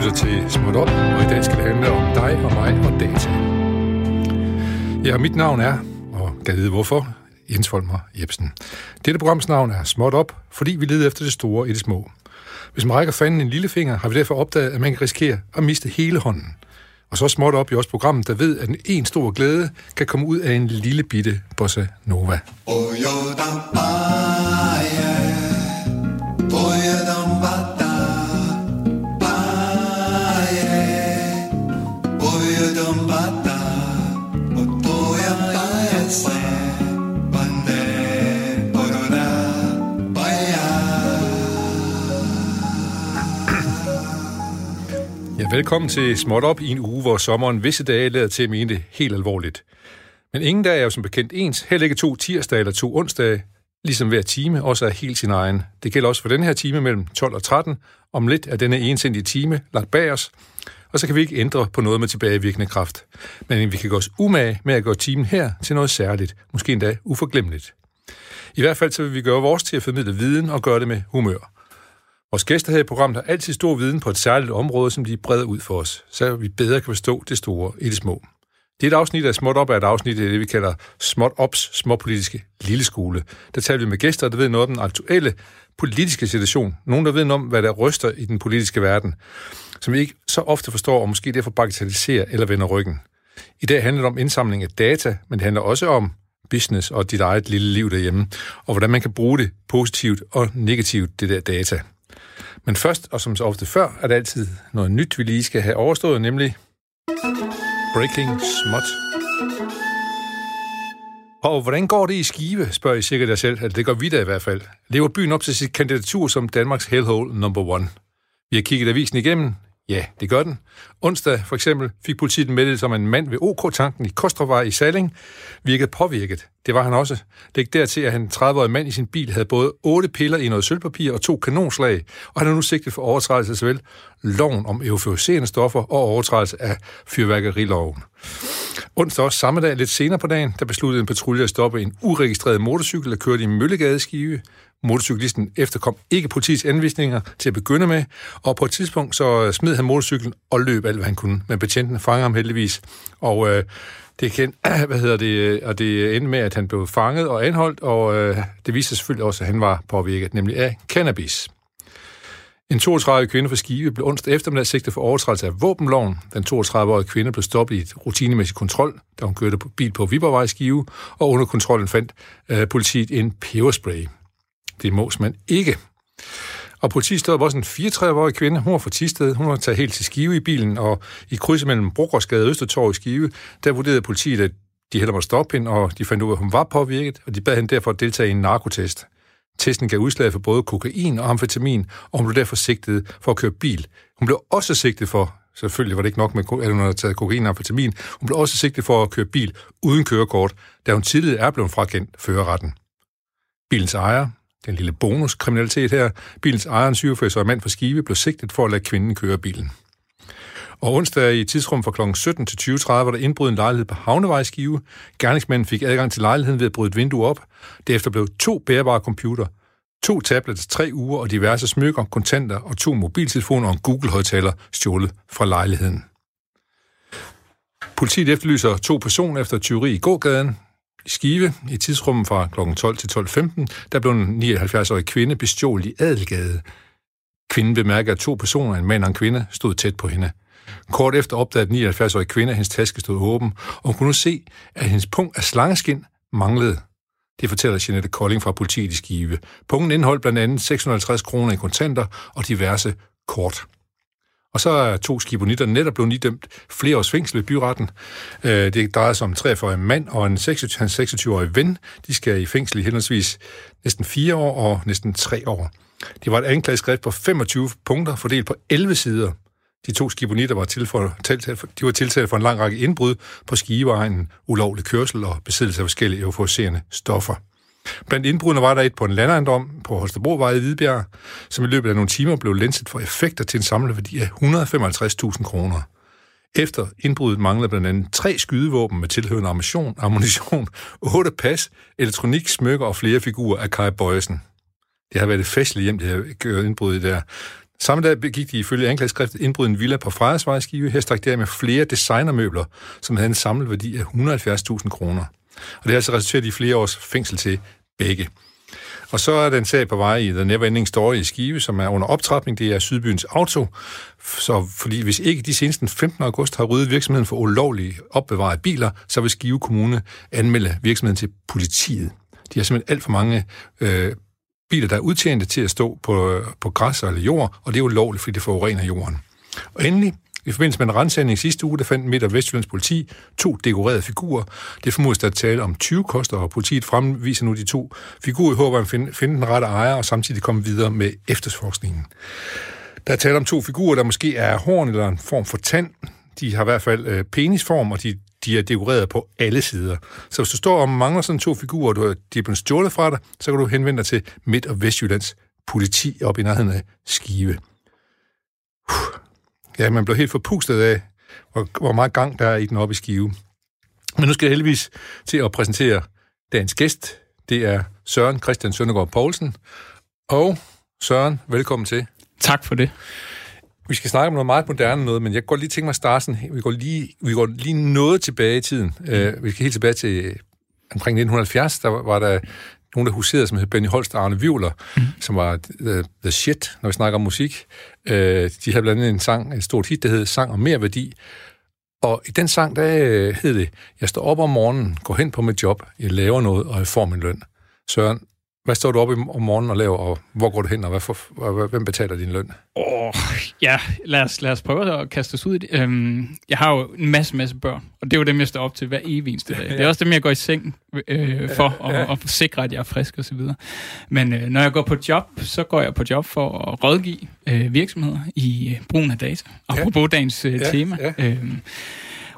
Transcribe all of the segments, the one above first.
lytter til Småt Op, og i dag skal det handle om dig og mig og data. Ja, mit navn er, og kan vide hvorfor, Jens Folmer Jebsen. Dette programs navn er Småt Op, fordi vi leder efter det store i det små. Hvis man rækker fanden en lille finger, har vi derfor opdaget, at man kan risikere at miste hele hånden. Og så småt op i også programmet, der ved, at en stor glæde kan komme ud af en lille bitte bossa nova. Oh, yo, velkommen til Småt Op i en uge, hvor sommeren visse dage lader til at mene det helt alvorligt. Men ingen dag er jo som bekendt ens, heller ikke to tirsdage eller to onsdage, ligesom hver time også er helt sin egen. Det gælder også for den her time mellem 12 og 13. Om lidt er denne ensindige time lagt bag os, og så kan vi ikke ændre på noget med tilbagevirkende kraft. Men vi kan gå os umage med at gøre timen her til noget særligt, måske endda uforglemmeligt. I hvert fald så vil vi gøre vores til at formidle viden og gøre det med humør. Vores gæster her i programmet har altid stor viden på et særligt område, som de breder ud for os, så vi bedre kan forstå det store i det små. Det er et afsnit af Småt Op er et afsnit af det, vi kalder Småt Ops småpolitiske lille skole. Der taler vi med gæster, der ved noget om den aktuelle politiske situation. Nogen, der ved noget om, hvad der ryster i den politiske verden, som vi ikke så ofte forstår, og måske derfor bagatelliserer eller vender ryggen. I dag handler det om indsamling af data, men det handler også om business og dit eget lille liv derhjemme, og hvordan man kan bruge det positivt og negativt, det der data. Men først, og som så ofte før, er der altid noget nyt, vi lige skal have overstået, nemlig Breaking Smut. Og hvordan går det i Skive, spørger I sikkert jer selv. Altså, det går vi da i hvert fald. Lever byen op til sit kandidatur som Danmarks Hellhole number one? Vi har kigget avisen igennem. Ja, det gør den. Onsdag for eksempel fik politiet meddelelse om en mand ved OK-tanken i Kostrovej i Salling virkede påvirket. Det var han også. Læg dertil, at han 30-årig mand i sin bil havde både otte piller i noget sølvpapir og to kanonslag, og han er nu sigtet for overtrædelse af såvel loven om euforiserende stoffer og overtrædelse af fyrværkeriloven. Onsdag også samme dag, lidt senere på dagen, der besluttede en patrulje at stoppe en uregistreret motorcykel, der kørte i Møllegade Skive. Motorcyklisten efterkom ikke politiets anvisninger til at begynde med, og på et tidspunkt så smed han motorcyklen og løb alt, hvad han kunne. Men betjenten fanger ham heldigvis, og øh, det kendt, hvad hedder det, øh, og det endte med, at han blev fanget og anholdt, og øh, det viste sig selvfølgelig også, at han var påvirket, nemlig af cannabis. En 32-årig kvinde fra Skive blev onsdag eftermiddag sigtet for overtrædelse af våbenloven. Den 32-årige kvinde blev stoppet i et rutinemæssigt kontrol, da hun kørte på bil på Viborgvej Skive, og under kontrollen fandt øh, politiet en peberspray. Det mås man ikke. Og politiet stod også en 34-årig kvinde, hun var fra Tisted, hun var taget helt til Skive i bilen, og i krydset mellem Brugårdsgade og Østertorv i Skive, der vurderede politiet, at de heller måtte stoppe hende, og de fandt ud af, at hun var påvirket, og de bad hende derfor at deltage i en narkotest. Testen gav udslag for både kokain og amfetamin, og hun blev derfor sigtet for at køre bil. Hun blev også sigtet for, selvfølgelig var det ikke nok med, at hun havde taget kokain og amfetamin, hun blev også sigtet for at køre bil uden kørekort, da hun tidligere er blevet frakendt førerretten. Bilens ejer, den lille bonuskriminalitet her, bilens ejer, en 47 mand fra Skive, blev sigtet for at lade kvinden køre bilen. Og onsdag i tidsrum fra kl. 17 til 20.30 var der indbrud en lejlighed på Havnevej Skive. Gerningsmanden fik adgang til lejligheden ved at bryde et vindue op. Derefter blev to bærbare computer, to tablets, tre uger og diverse smykker, kontanter og to mobiltelefoner og en Google-højtaler stjålet fra lejligheden. Politiet efterlyser to personer efter tyveri i gågaden Skive i tidsrummet fra kl. 12 til 12.15. Der blev en 79-årig kvinde bestjålet i Adelgade. Kvinden bemærker, at to personer, en mand og en kvinde, stod tæt på hende. Kort efter opdagede den 79-årige kvinde, at hendes taske stod åben, og hun kunne nu se, at hendes punkt af slangeskin manglede. Det fortæller Jeanette Kolding fra politiet i Skive. Punkten indeholdt blandt andet 650 kroner i kontanter og diverse kort. Og så er to skibonitter netop blevet idømt flere års fængsel ved byretten. Øh, det drejer sig om en 43-årig mand og en 26-årig ven. De skal i fængsel i henholdsvis næsten fire år og næsten tre år. Det var et anklageskrift på 25 punkter, fordelt på 11 sider. De to skibonitter var, tiltalt, de var tiltalt for en lang række indbrud på skiveegnen, ulovlig kørsel og besiddelse af forskellige euforiserende stoffer. Blandt indbrudene var der et på en landejendom på Holstebrovej i Hvidbjerg, som i løbet af nogle timer blev lenset for effekter til en samlet værdi af 155.000 kroner. Efter indbruddet manglede blandt andet tre skydevåben med tilhørende ammunition, ammunition otte pas, elektronik, smykker og flere figurer af Kai Bøjesen. Det har været et festligt hjem, det her øh, indbrud der. Samme dag begik de ifølge anklageskriftet indbrud en villa på Frejersvej Skive. Her stak der med flere designermøbler, som havde en samlet værdi af 170.000 kroner. Og det har altså resulteret i flere års fængsel til begge. Og så er den sag på vej i The Neverending Story i Skive, som er under optrapning. Det er Sydbyens Auto. Så fordi hvis ikke de seneste 15. august har ryddet virksomheden for ulovlige opbevarede biler, så vil Skive Kommune anmelde virksomheden til politiet. De har simpelthen alt for mange øh, biler, der er udtjente til at stå på, øh, på græs eller jord, og det er ulovligt, fordi det forurener jorden. Og endelig, i forbindelse med en rensagning sidste uge, der fandt Midt- og Vestjyllands politi to dekorerede figurer. Det formodes der at tale om 20 koster, og politiet fremviser nu de to figurer i håber at finde, finde den rette ejer, og samtidig komme videre med efterforskningen. Der er tale om to figurer, der måske er horn eller en form for tand. De har i hvert fald øh, penisform, og de, de er dekoreret på alle sider. Så hvis du står og mangler sådan to figurer, og du, de er blevet stjålet fra dig, så kan du henvende dig til Midt- og Vestjyllands politi op i nærheden af Skive. Ja, man blev helt forpustet af, hvor, hvor meget gang der er i den oppe i Skive. Men nu skal jeg heldigvis til at præsentere dagens gæst. Det er Søren Christian Søndergaard Poulsen. Og Søren, velkommen til. Tak for det. Vi skal snakke om noget meget moderne noget, men jeg går lige tænke mig at starte sådan, vi går lige, vi går lige noget tilbage i tiden. Mm. Uh, vi skal helt tilbage til omkring 1970, der var der nogen, der huserede, som hed Benny Holst og Arne Vivler, mm. som var the, the shit, når vi snakker om musik. Uh, de havde blandt andet en sang, et stort hit, der hed Sang om mere værdi. Og i den sang, der hed det, jeg står op om morgenen, går hen på mit job, jeg laver noget, og jeg får min løn. Søren, hvad står du op om morgenen og laver, og hvor går du hen, og hvad for, hvem betaler din løn? Åh, oh, ja, lad os, lad os prøve at kaste os ud i det. Øhm, jeg har jo en masse, masse børn, og det er jo dem, jeg står op til hver evig eneste dag. Ja. Det er også dem, jeg går i seng øh, for, ja, ja. Og, og sikre, at jeg er frisk og så videre. Men øh, når jeg går på job, så går jeg på job for at rådgive øh, virksomheder i brugen af data. Og ja. på dagens øh, ja, tema. Ja. Øh,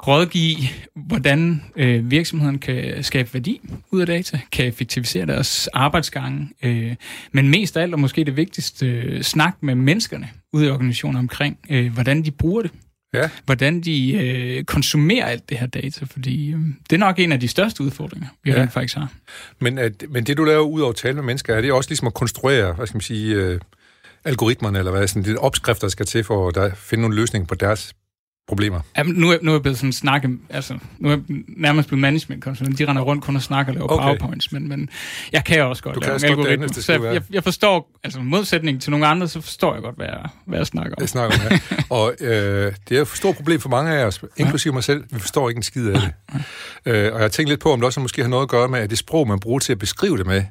rådgive, hvordan øh, virksomheden kan skabe værdi ud af data, kan effektivisere deres arbejdsgange, øh, men mest af alt, og måske det vigtigste, øh, snak med menneskerne ude i organisationen omkring, øh, hvordan de bruger det. Ja. Hvordan de øh, konsumerer alt det her data, fordi øh, det er nok en af de største udfordringer, vi ja. faktisk har. Men, at, men det, du laver ud over at tale med mennesker, er det også ligesom at konstruere, hvad skal man sige, øh, algoritmerne, eller hvad, sådan de opskrifter, der skal til for at finde nogle løsninger på deres problemer? Jamen, nu, er, nu er jeg blevet sådan snakke, altså, nu er jeg nærmest blevet management-konsulent. De render rundt kun og snakker og laver okay. powerpoints, men, men jeg kan også godt du lave kan algoritmer. Det, så jeg, jeg, forstår, altså modsætning til nogle andre, så forstår jeg godt, hvad jeg, hvad jeg snakker om. Jeg snakker om, ja. og øh, det er et stort problem for mange af os, inklusive mig selv. Vi forstår ikke en skid af det. øh, og jeg tænker lidt på, om det også måske har noget at gøre med, at det sprog, man bruger til at beskrive det med,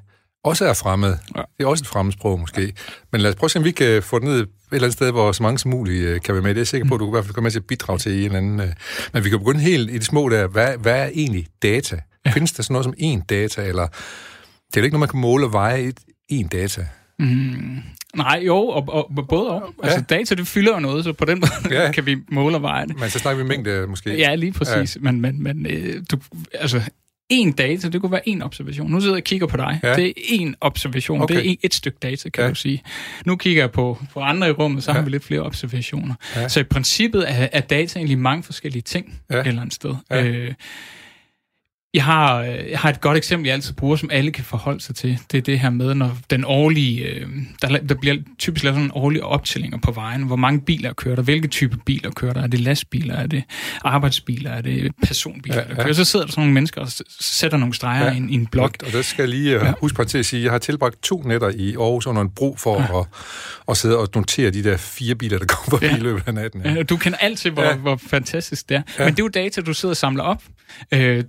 også er fremmed. Ja. Det er også et fremmedsprog måske. Men lad os prøve at se, om vi kan få det ned et eller andet sted, hvor så mange som muligt øh, kan være med. Det er jeg sikker på, at du kan i hvert fald komme med til at bidrage til en eller anden. Øh. Men vi kan begynde helt i det små der. Hvad, hvad er egentlig data? Findes der sådan noget som en data, eller det er jo ikke noget, man kan måle og veje et, en data? Mm, nej, jo, og, og, både og. Ja. Altså, data, det fylder jo noget, så på den måde ja. kan vi måle og veje det. Men så snakker vi mængde, måske. Ja, lige præcis. Ja. Men, men, men øh, du, altså, en data, det kunne være en observation. Nu sidder jeg og kigger på dig. Ja. Det er en observation. Okay. Det er et stykke data, kan ja. du sige. Nu kigger jeg på, på andre i rummet, så ja. har vi lidt flere observationer. Ja. Så i princippet er, er data egentlig mange forskellige ting ja. et eller andet sted. Ja. Øh, jeg har, øh, jeg har et godt eksempel, jeg altid bruger, som alle kan forholde sig til. Det er det her med, når den årlige... Øh, der, der bliver typisk lavet sådan en årlig optællinger på vejen. Hvor mange biler kører der? Hvilke type biler kører der? Er det lastbiler? Er det arbejdsbiler? Er det personbiler, ja, ja. der kører? Så sidder der sådan nogle mennesker og sætter nogle streger ja. i, en, i en blok. Og, der skal jeg lige uh, ja. huske på til at sige, at jeg har tilbragt to nætter i Aarhus under en bro for ja. at, at sidde og notere de der fire biler, der kommer forbi ja. i løbet af natten. Ja. Ja, du kender altid, hvor, ja. hvor fantastisk det er. Ja. Men det er jo data, du sidder og samler op. Øh,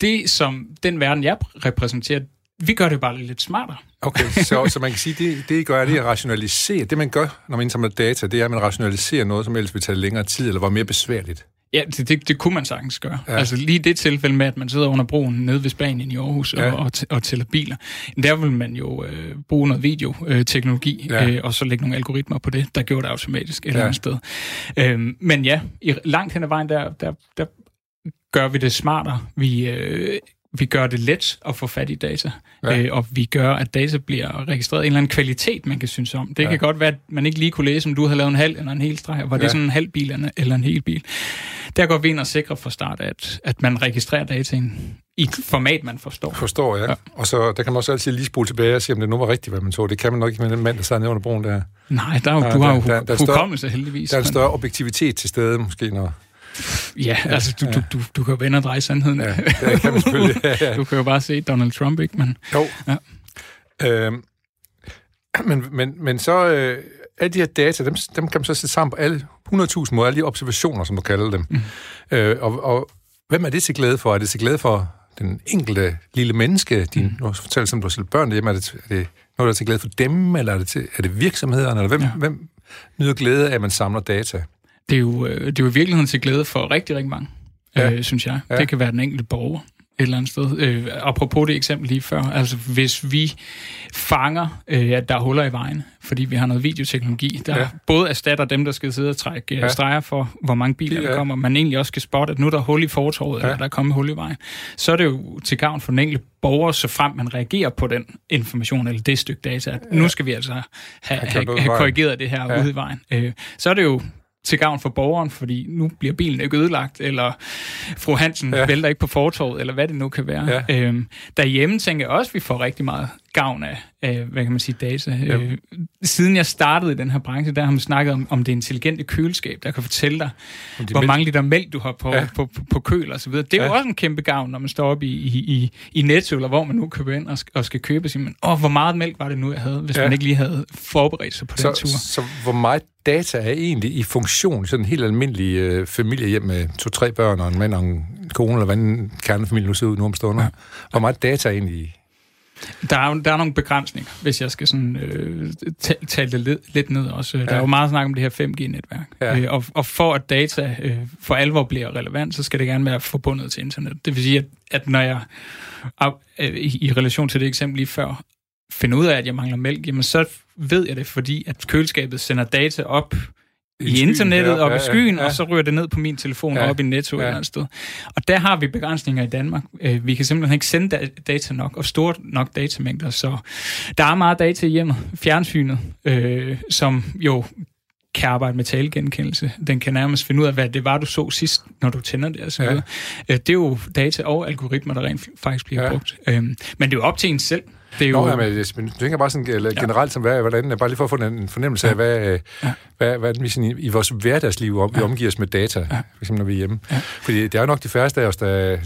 det, som den verden, jeg repræsenterer, vi gør det bare lidt smartere. Okay, så, så man kan sige, det, det I gør, det er at rationalisere. Det, man gør, når man indsamler data, det er, at man rationaliserer noget, som ellers vil tage længere tid, eller var mere besværligt. Ja, det, det, det kunne man sagtens gøre. Ja. Altså lige det tilfælde med, at man sidder under broen nede ved Spanien i Aarhus ja. og, og, og tæller biler, der vil man jo øh, bruge noget videoteknologi, ja. øh, og så lægge nogle algoritmer på det, der gjorde det automatisk et ja. eller andet sted. Øh, men ja, i, langt hen ad vejen, der, der, der gør vi det smartere. Vi, øh, vi gør det let at få fat i data, ja. øh, og vi gør, at data bliver registreret en eller anden kvalitet, man kan synes om. Det ja. kan godt være, at man ikke lige kunne læse, om du havde lavet en halv eller en hel streg, var ja. det sådan en halv bil eller en hel bil. Der går vi ind og sikrer fra start, at, at man registrerer dataen i et format, man forstår. Forstår, ja. ja. Og så der kan man også altid lige spole tilbage og se, om det nu var rigtigt, hvad man så. Det kan man nok ikke med den mand, der sad nede under broen der. Nej, der er jo, ja, du har jo der, der, der hukommelse heldigvis. Der er en større objektivitet til stede, måske, når, Ja, altså, du, ja. du, du, du kan jo vende og dreje sandheden. Ja, det kan man selvfølgelig. Ja, ja. Du kan jo bare se Donald Trump, ikke? Men, jo. Ja. Øhm, men, men, men så, øh, alle de her data, dem, dem kan man så sætte sammen på alle 100.000 måder, alle de observationer, som du kalder dem. Mm. Øh, og, og hvem er det til glæde for? Er det til glæde for den enkelte lille menneske? Din, mm. Nu fortæller som du selv børn hjemme, er det, er det noget, der er til glæde for dem, eller er det, til, er det virksomhederne? Eller hvem, ja. hvem nyder glæde af, at man samler data? Det er jo, øh, det er jo i virkeligheden til glæde for rigtig, rigtig mange, ja. øh, synes jeg. Ja. Det kan være den enkelte borger et eller andet sted. Øh, apropos det eksempel lige før, altså hvis vi fanger, øh, at der er huller i vejen, fordi vi har noget videoteknologi, der ja. både erstatter dem, der skal sidde og trække øh, ja. streger for, hvor mange biler ja. der kommer, man egentlig også skal spotte, at nu er der hul i fortorvet, ja. eller der er kommet hul i vejen, så er det jo til gavn for den enkelte borger, så frem man reagerer på den information, eller det stykke data, at ja. nu skal vi altså have, have, have korrigeret det her ja. ude i vejen. Øh, så er det jo til gavn for borgeren, fordi nu bliver bilen ikke ødelagt, eller fru Hansen ja. vælter ikke på fortorvet, eller hvad det nu kan være. Ja. Øhm, derhjemme tænker jeg også, at vi får rigtig meget gavn af, af hvad kan man sige, data. Ja. Øh, siden jeg startede i den her branche, der har man snakket om, om det intelligente køleskab, der kan fortælle dig, hvor mælk. mange liter mælk du har på, ja. på, på, på køl og så videre. Det er ja. jo også en kæmpe gavn, når man står op i, i, i, i Netto, eller hvor man nu køber ind og, og skal købe, sig, men åh, hvor meget mælk var det nu, jeg havde, hvis ja. man ikke lige havde forberedt sig på så, den tur. Så hvor meget data er egentlig i funktion sådan en helt almindelig øh, familie med to-tre børn og en mand og en kone, eller hvad en kernefamilie nu ser ud nu om stunder. Ja. Hvor meget data er egentlig der er, der er nogle begrænsninger, hvis jeg skal sådan, øh, tale det lidt, lidt ned også. Ja. Der er jo meget snak om det her 5G-netværk. Ja. Øh, og, og for at data øh, for alvor bliver relevant, så skal det gerne være forbundet til internet. Det vil sige, at, at når jeg øh, i, i relation til det eksempel lige før, finder ud af, at jeg mangler mælk, jamen så ved jeg det, fordi at køleskabet sender data op i, i internettet ja, ja, i skyen, ja, ja. og så ryger det ned på min telefon ja, op i Netto ja. et eller andet sted. Og der har vi begrænsninger i Danmark. Øh, vi kan simpelthen ikke sende data nok, og store nok datamængder, så der er meget data i hjemmet. Fjernsynet, øh, som jo kan arbejde med talegenkendelse. Den kan nærmest finde ud af, hvad det var, du så sidst, når du tænder det. Altså. Ja. Øh, det er jo data og algoritmer, der rent faktisk bliver ja. brugt. Øhm, men det er jo op til en selv. Det er jo... Nå, ja, men jeg tænker bare sådan generelt, som hvad, hvordan, bare lige for at få en fornemmelse af, hvad, ja. hvad, hvad vi sådan, i, i vores hverdagsliv om, ja. vi omgiver os med data, ja. for eksempel når vi er hjemme. Ja. Fordi det er jo nok de færreste af os, der,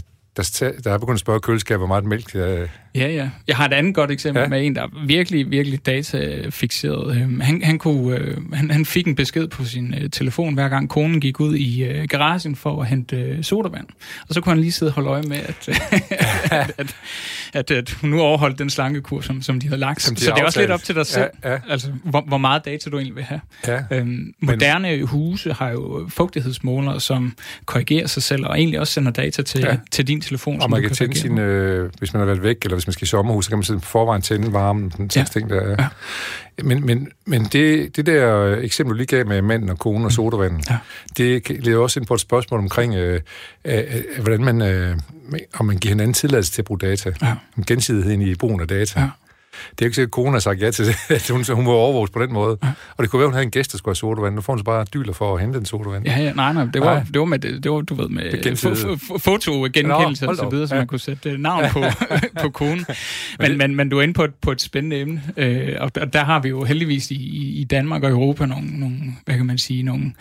der, der er begyndt at spørge køleskab, hvor meget mælk der, Ja, ja. Jeg har et andet godt eksempel ja. med en, der er virkelig, virkelig datafixeret. Øhm, han, han, kunne, øh, han, han fik en besked på sin øh, telefon, hver gang konen gik ud i øh, garagen for at hente sodavand. Og så kunne han lige sidde og holde øje med, at, at, at, at, at hun nu overholdt den slankekur, som, som de havde lagt. De så det er også lidt op til dig selv, ja, ja. altså hvor, hvor meget data du egentlig vil have. Ja. Øhm, moderne Men... huse har jo fugtighedsmålere, som korrigerer sig selv, og egentlig også sender data til, ja. til din telefon. Og man kan tænde sin, øh, hvis man har været væk, eller hvis man skal i sommerhus, så kan man sidde på forvejen tænde varmen, den ja. ting der. Ja. Men, men, men det, det der eksempel, du lige gav med manden og konen og sodavanden, ja. det leder også ind på et spørgsmål omkring, øh, øh, hvordan man, øh, om man giver hinanden tilladelse til at bruge data. Ja. Om gensidigheden i brugen af data. Ja. Det er ikke sikkert, at kone har sagt ja til det, at hun, hun må overvåges på den måde. Ja. Og det kunne være, hun havde en gæst, der skulle have sodavand. Nu får hun så bare dyler for at hente en sodavand. Ja, ja, nej, nej. Det var, nej. det var med, det var, du ved, med fotogenkendelse og så videre, ja. så man kunne sætte øh, navn på, på konen. Men, men, men du er inde på et, på et spændende emne, øh, og der har vi jo heldigvis i, i Danmark og Europa nogle, nogle, hvad kan man sige, nogle,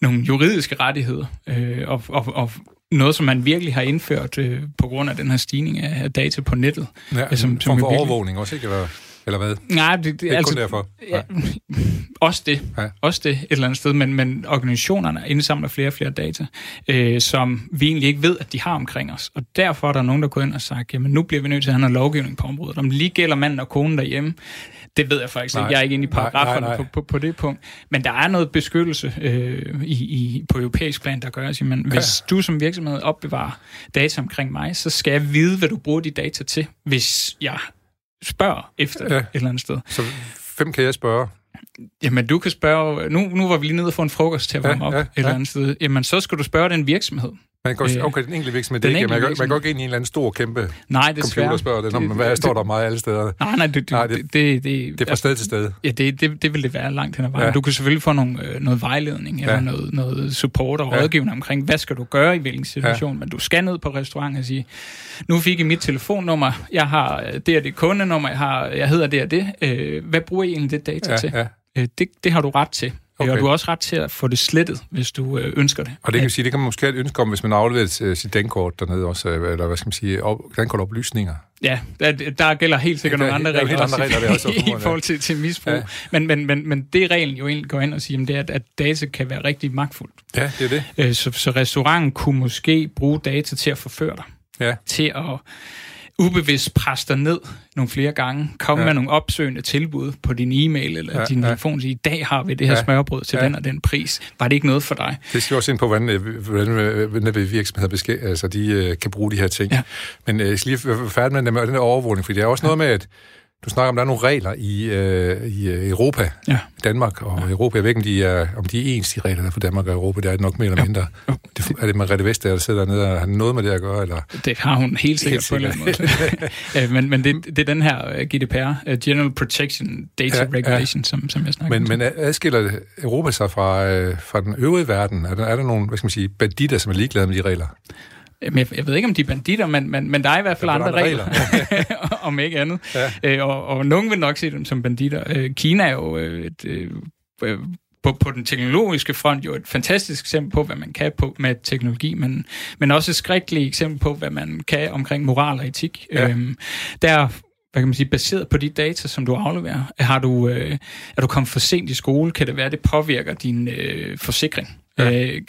nogle juridiske rettigheder, øh, og, og, og noget, som man virkelig har indført øh, på grund af den her stigning af data på nettet. Ja, som, som for virkelig... overvågning også, ikke? Eller, eller hvad? Nej, det, det, det er altså, kun derfor. Ja, også det. Ja. Også det et eller andet sted, men, men organisationerne indsamler flere og flere data, øh, som vi egentlig ikke ved, at de har omkring os. Og derfor er der nogen, der går ind og siger, jamen nu bliver vi nødt til at have noget lovgivning på området. Om det lige gælder manden og konen derhjemme, det ved jeg faktisk nej, ikke. Jeg er ikke inde i paragraferne nej, nej, nej. På, på, på det punkt. Men der er noget beskyttelse øh, i, i, på europæisk plan, der gør, at man, ja. hvis du som virksomhed opbevarer data omkring mig, så skal jeg vide, hvad du bruger de data til, hvis jeg spørger efter ja. et eller andet sted. Så hvem kan jeg spørge? Jamen, du kan spørge... Nu, nu var vi lige nede og få en frokost til at varme ja, op ja, et eller andet sted. Jamen, så skal du spørge den virksomhed, Man kan også, okay, den enkelte virksomhed, det den ikke, man, kan, man kan ikke ind i en eller anden stor, kæmpe Nej, desværre. computer og spørge det, når, hvad står der meget alle steder? Nej, nej, det, Nej, det, det- det, det, Det er fra sted til sted. Ja, det, det, det vil det være langt hen ad vejen. Ja. Du kan selvfølgelig få nogle, øh, noget vejledning eller Ja. noget, noget support og Ja. rådgivning omkring, hvad skal du gøre i hvilken situation, ja. men du skal ned på restaurant og sige, nu fik I mit telefonnummer, jeg har øh, det og det kundenummer, jeg, har, jeg hedder det og det, øh, hvad bruger I egentlig det data Ja, til? ja. Øh, det, det har du ret til. Okay. Og du har også ret til at få det slettet, hvis du øh, ønsker det. Og det kan man sige, det kan man måske have et ønske om, hvis man afleverer øh, sit dankort dernede også, øh, eller hvad skal man sige, op, dankortoplysninger. Ja, der, der gælder helt sikkert Der er nogle andre der er regler, helt andre regler, er også i, ja. forhold til, til misbrug. Ja. Ja. Men, men, men, men det reglen jo egentlig går ind og siger, jamen, det er, at, at data kan være rigtig magtfuldt. Ja, det er det. Så, så restauranten kunne måske bruge data til at forføre dig. Ja. Til at ubevidst dig ned nogle flere gange. Komme Ja. ja. med nogle opsøgende tilbud på din e-mail eller Ja, ja, din ja. telefon. Sige, i dag har vi det her Ja. ja. smørbrød til Ja. ja. den og den pris. Var det ikke noget for dig? Det skal vi også ind på, hvordan, øh, hvordan, øh, hvordan virksomheder beske, altså, de øh, kan bruge de her ting. Ja. Men jeg skal lige være færdig med den der- overvågning, fordi det er også noget med, at du snakker om, der er nogle regler i, øh, i øh, Europa, Ja. Danmark og ja. Europa. Jeg ved ikke, om de er, om de er ens, de regler, der er for Danmark og Europa. Det er det nok mere eller mindre. Det, er det Margrethe Vestager, der sidder dernede og har noget med det at gøre? Eller? Det har hun helt sikkert på en eller anden måde. Men men det, det er den her øh, GDPR, øh, General Protection Data Ja, ja, ja. Regulation, som, som jeg snakker Men, om. men adskiller Europa sig fra, øh, fra den øvrige verden? Er der, er der nogle, hvad skal man sige, banditter, som er ligeglade med de regler? Jeg, jeg ved ikke, om de er banditter, men, men, men der er i hvert fald andre, andre regler, om ikke andet. Ja. Øh, og, og nogen vil nok se dem som banditter. Øh, Kina er jo øh, et, øh, øh, på, på den teknologiske front jo et fantastisk eksempel på, hvad man kan på med teknologi, men, men også et skrækkeligt eksempel på, hvad man kan omkring moral og etik. Ja. Øhm, der hvad kan man sige, baseret på de data, som du afleverer. Har du, øh, er du kommet for sent i skole, kan det være, at det påvirker din øh, forsikring. Ja. Øh,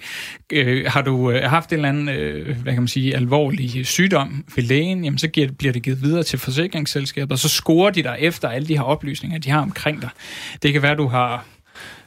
øh, har du øh, haft en eller anden, øh, hvad kan man sige, alvorlig sygdom ved lægen, jamen så giver, bliver det givet videre til forsikringsselskabet, og så scorer de dig efter alle de her oplysninger, de har omkring dig. Det kan være, du har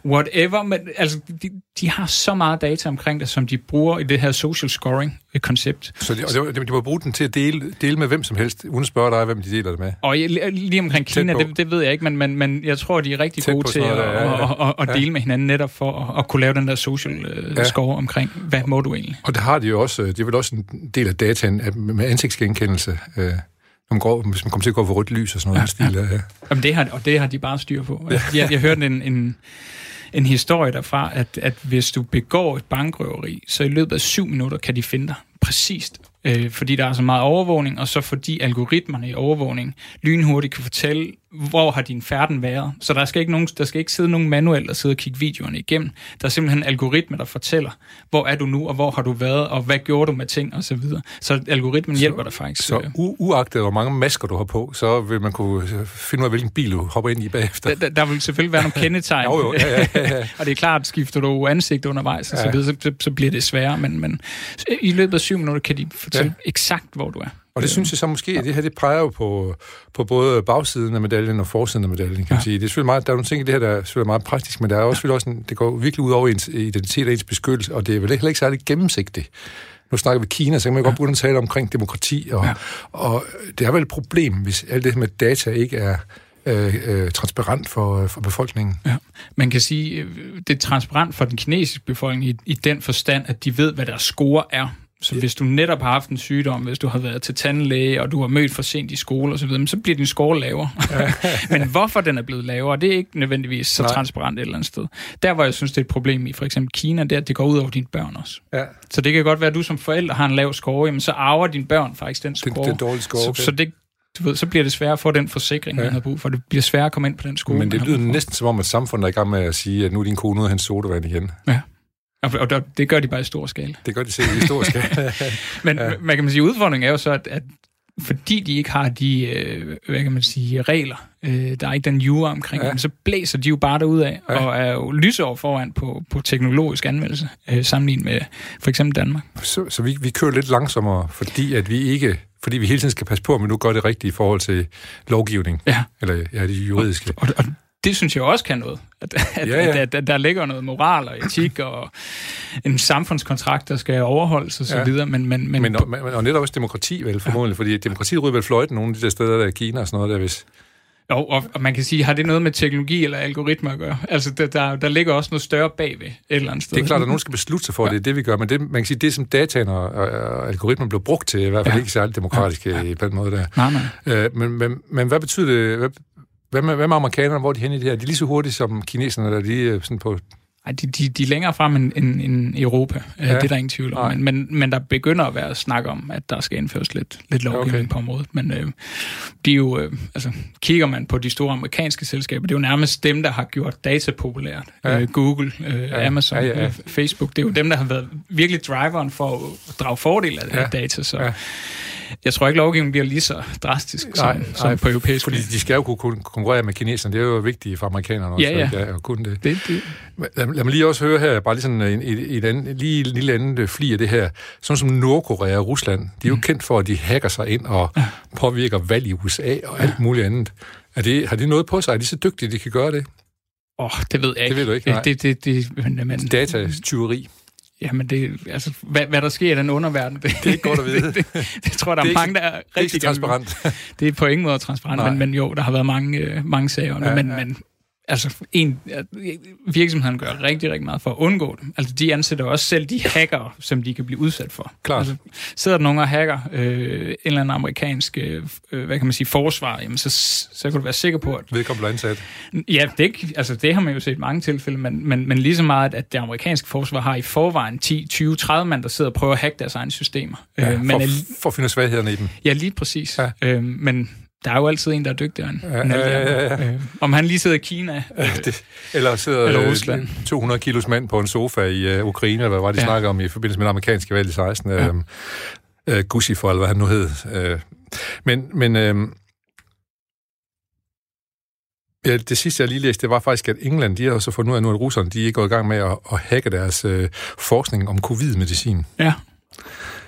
whatever, men altså, de, de har så meget data omkring det, som de bruger i det her social scoring-koncept. Så de, og de, de må bruge den til at dele, dele med hvem som helst, uden at spørge dig, hvem de deler det med. Og jeg- lige omkring Kina, det, det ved jeg ikke, men, men, men jeg tror, de er rigtig Tæt gode til at, noget der, ja, ja. at, at, at Ja. dele med hinanden netop for at, at kunne lave den der social uh, Ja. score omkring, hvad må du egentlig? Og det har de jo også, øh, det er vel også en del af dataen at med ansigtsgenkendelse, øh, man går, hvis man kommer til at gå for rødt lys og sådan noget. Ja, stil, ja. Jamen, det har, og det har de bare styr på. Ja. Jeg, jeg hørte en, en, en historie derfra, at, at hvis du begår et bankrøveri, så i løbet af syv minutter kan de finde dig præcist. Øh, fordi der er så meget overvågning, og så fordi algoritmerne i overvågning lynhurtigt kan fortælle, hvor har din færden været. Så der skal ikke, nogen, der skal ikke sidde nogen manuel, der sidder og kigge videoerne igennem. Der er simpelthen en algoritme, der fortæller, hvor er du nu, og hvor har du været, og hvad gjorde du med ting, og så videre. Så algoritmen hjælper dig faktisk. Så øh, u- uagtet hvor mange masker du har på, så vil man kunne finde ud af, hvilken bil du hopper ind i bagefter. der, der, vil selvfølgelig være nogle kendetegn. Jo, jo, ja, ja, ja, og det er klart, skifter du ansigt undervejs, og så, videre, så, så, så bliver det sværere, men, men i løbet af syv minutter kan de fortælle ja. eksakt, hvor du er. Og det synes jeg så måske, at det her det peger jo på, på både bagsiden af medaljen og forsiden af medaljen, kan man Ja. sige. Det er selvfølgelig meget, der er nogle ting i det her, der er selvfølgelig meget praktisk, men der er også, selvfølgelig også en, det går virkelig ud over ens identitet og ens beskyttelse, og det er vel heller ikke særlig gennemsigtigt. Nu snakker vi Kina, så kan man jo godt begynde at tale omkring demokrati, og, ja. og det er vel et problem, hvis alt det her med data ikke er øh, øh, transparent for, for befolkningen. Ja. Man kan sige, øh, det er transparent for den kinesiske befolkning i, i den forstand, at de ved, hvad deres score er. Så hvis du netop har haft en sygdom, hvis du har været til tandlæge, og du har mødt for sent i skole osv., så bliver din score lavere. Men hvorfor den er blevet lavere, det er ikke nødvendigvis så Nej. transparent et eller andet sted. Der, hvor jeg synes, det er et problem i for eksempel Kina, det er, at det går ud over dine børn også. Ja. Så det kan godt være, at du som forælder har en lav score, jamen så arver dine børn faktisk den Det, score. det er dårligt score. så, okay. så det, du ved, så bliver det sværere at få den forsikring, Ja. man har brug for. Det bliver sværere at komme ind på den skole. Men det lyder næsten som om, at samfundet er i gang med at sige, at nu er din kone ude af hans sodavand igen. Og, og der- det gør de bare i stor skala. Det gør de selv historisk. Men Ja. man kan man sige, udfordringen er jo så, at, at fordi de ikke har de, øh, hvad kan man sige, regler, øh, der er ikke den jura omkring Ja. dem, så blæser de jo bare derud af, Ja. og er jo lysår foran på, på teknologisk anvendelse, øh, sammenlignet med for eksempel Danmark. Så, så vi, vi kører lidt langsommere, fordi at vi ikke, fordi vi hele tiden skal passe på, at vi nu gør det rigtige i forhold til lovgivning, Ja. eller ja, det juridiske. Og, og det synes jeg også kan noget. At, at, Ja, ja, ja. ja. At, at der ligger noget moral og etik og en samfundskontrakt, der skal overholdes og så Ja. videre. Men, men, men, Men, og, men, og netop også demokrati, vel, formodentlig, fordi demokratiet ryger vel fløjten nogle af de der steder, der er Kina og sådan noget der, hvis... Jo, og, og man kan sige, har det noget med teknologi eller algoritmer at gøre? Altså, der, der, der ligger også noget større bagved et eller andet sted. Det er klart, at nogen skal beslutte sig for, at det er det, vi gør, men det, man kan sige, det som dataen og, og, og algoritmen blev brugt til, er i hvert fald ja. ikke særlig demokratisk ja. Ja. på den måde der. Nej, nej. Øh, men, men, men hvad betyder det? Hvad, hvad med, hvad med amerikanerne? Hvor er de henne i det her? De er lige så hurtige som kineserne, eller de er sådan på ej, de, de, de er længere frem end, end, end Europa, ja. det er der ingen tvivl om. Men, men, men der begynder at være snak om, at der skal indføres lidt, lidt lovgivning okay. på området. Men øh, de er jo, øh, altså, kigger man på de store amerikanske selskaber, det er jo nærmest dem, der har gjort data populært. Ja. Øh, Google, øh, ja. Amazon, ja, ja, ja. Øh, Facebook, det er jo dem, der har været virkelig driveren for at drage fordel af ja. data. Så ja jeg tror ikke, lovgivningen bliver lige så drastisk nej, som, som nej, på europæisk Fordi de skal jo kunne konkurrere med kineserne. Det er jo vigtigt for amerikanerne også. Ja, ja. At, kunne det. det, det. Lad, lad mig lige også høre her, bare lige sådan en, et, et andet, lige en lille andet fli af det her. Sådan som Nordkorea og Rusland, de er jo mm. kendt for, at de hacker sig ind og ja. påvirker valg i USA og alt muligt andet. Er det, har de noget på sig? Er de så dygtige, de kan gøre det? Åh, oh, det ved jeg ikke. Det ved du ikke, nej. Det, det, det, men, men, Data-tyveri. Jamen, det, altså, hvad, hvad der sker i den underverden, det, det er ikke godt at vide. det, det, det, det tror jeg, der er, er mange, der er rigtig Det er transparent. det er på ingen måde transparent, men, men jo, der har været mange, øh, mange sager. Ja, men, ja. men altså en, virksomheden gør rigtig, rigtig meget for at undgå dem. Altså de ansætter også selv de hacker, som de kan blive udsat for. Klart. Altså, sidder der nogen og hacker øh, en eller anden amerikansk, øh, hvad kan man sige, forsvar, jamen så, så kan du være sikker på, at... Vedkommende bliver ansat. Ja, det, altså, det har man jo set i mange tilfælde, men, men, men lige så meget, at det amerikanske forsvar har i forvejen 10, 20, 30 mand, der sidder og prøver at hacke deres egne systemer. Ja, øh, men, for, for at finde svaghederne i dem. Ja, lige præcis. Ja. Øh, men der er jo altid en, der er dygtigere end ja, ja, ja, ja. Øh, om han lige sidder i Kina. Øh, det, eller sidder eller Rusland. 200 kilos mand på en sofa i uh, Ukraine, eller hvad var det, de ja. snakker om i forbindelse med det amerikanske valg i 16. Ja. Uh, uh, Gusifol, eller hvad han nu hed. Uh, men men uh, Ja, det sidste, jeg lige læste, det var faktisk, at England, de har så fundet ud af nu, at russerne, de er gået i gang med at, at hacke deres uh, forskning om covid-medicin. Ja.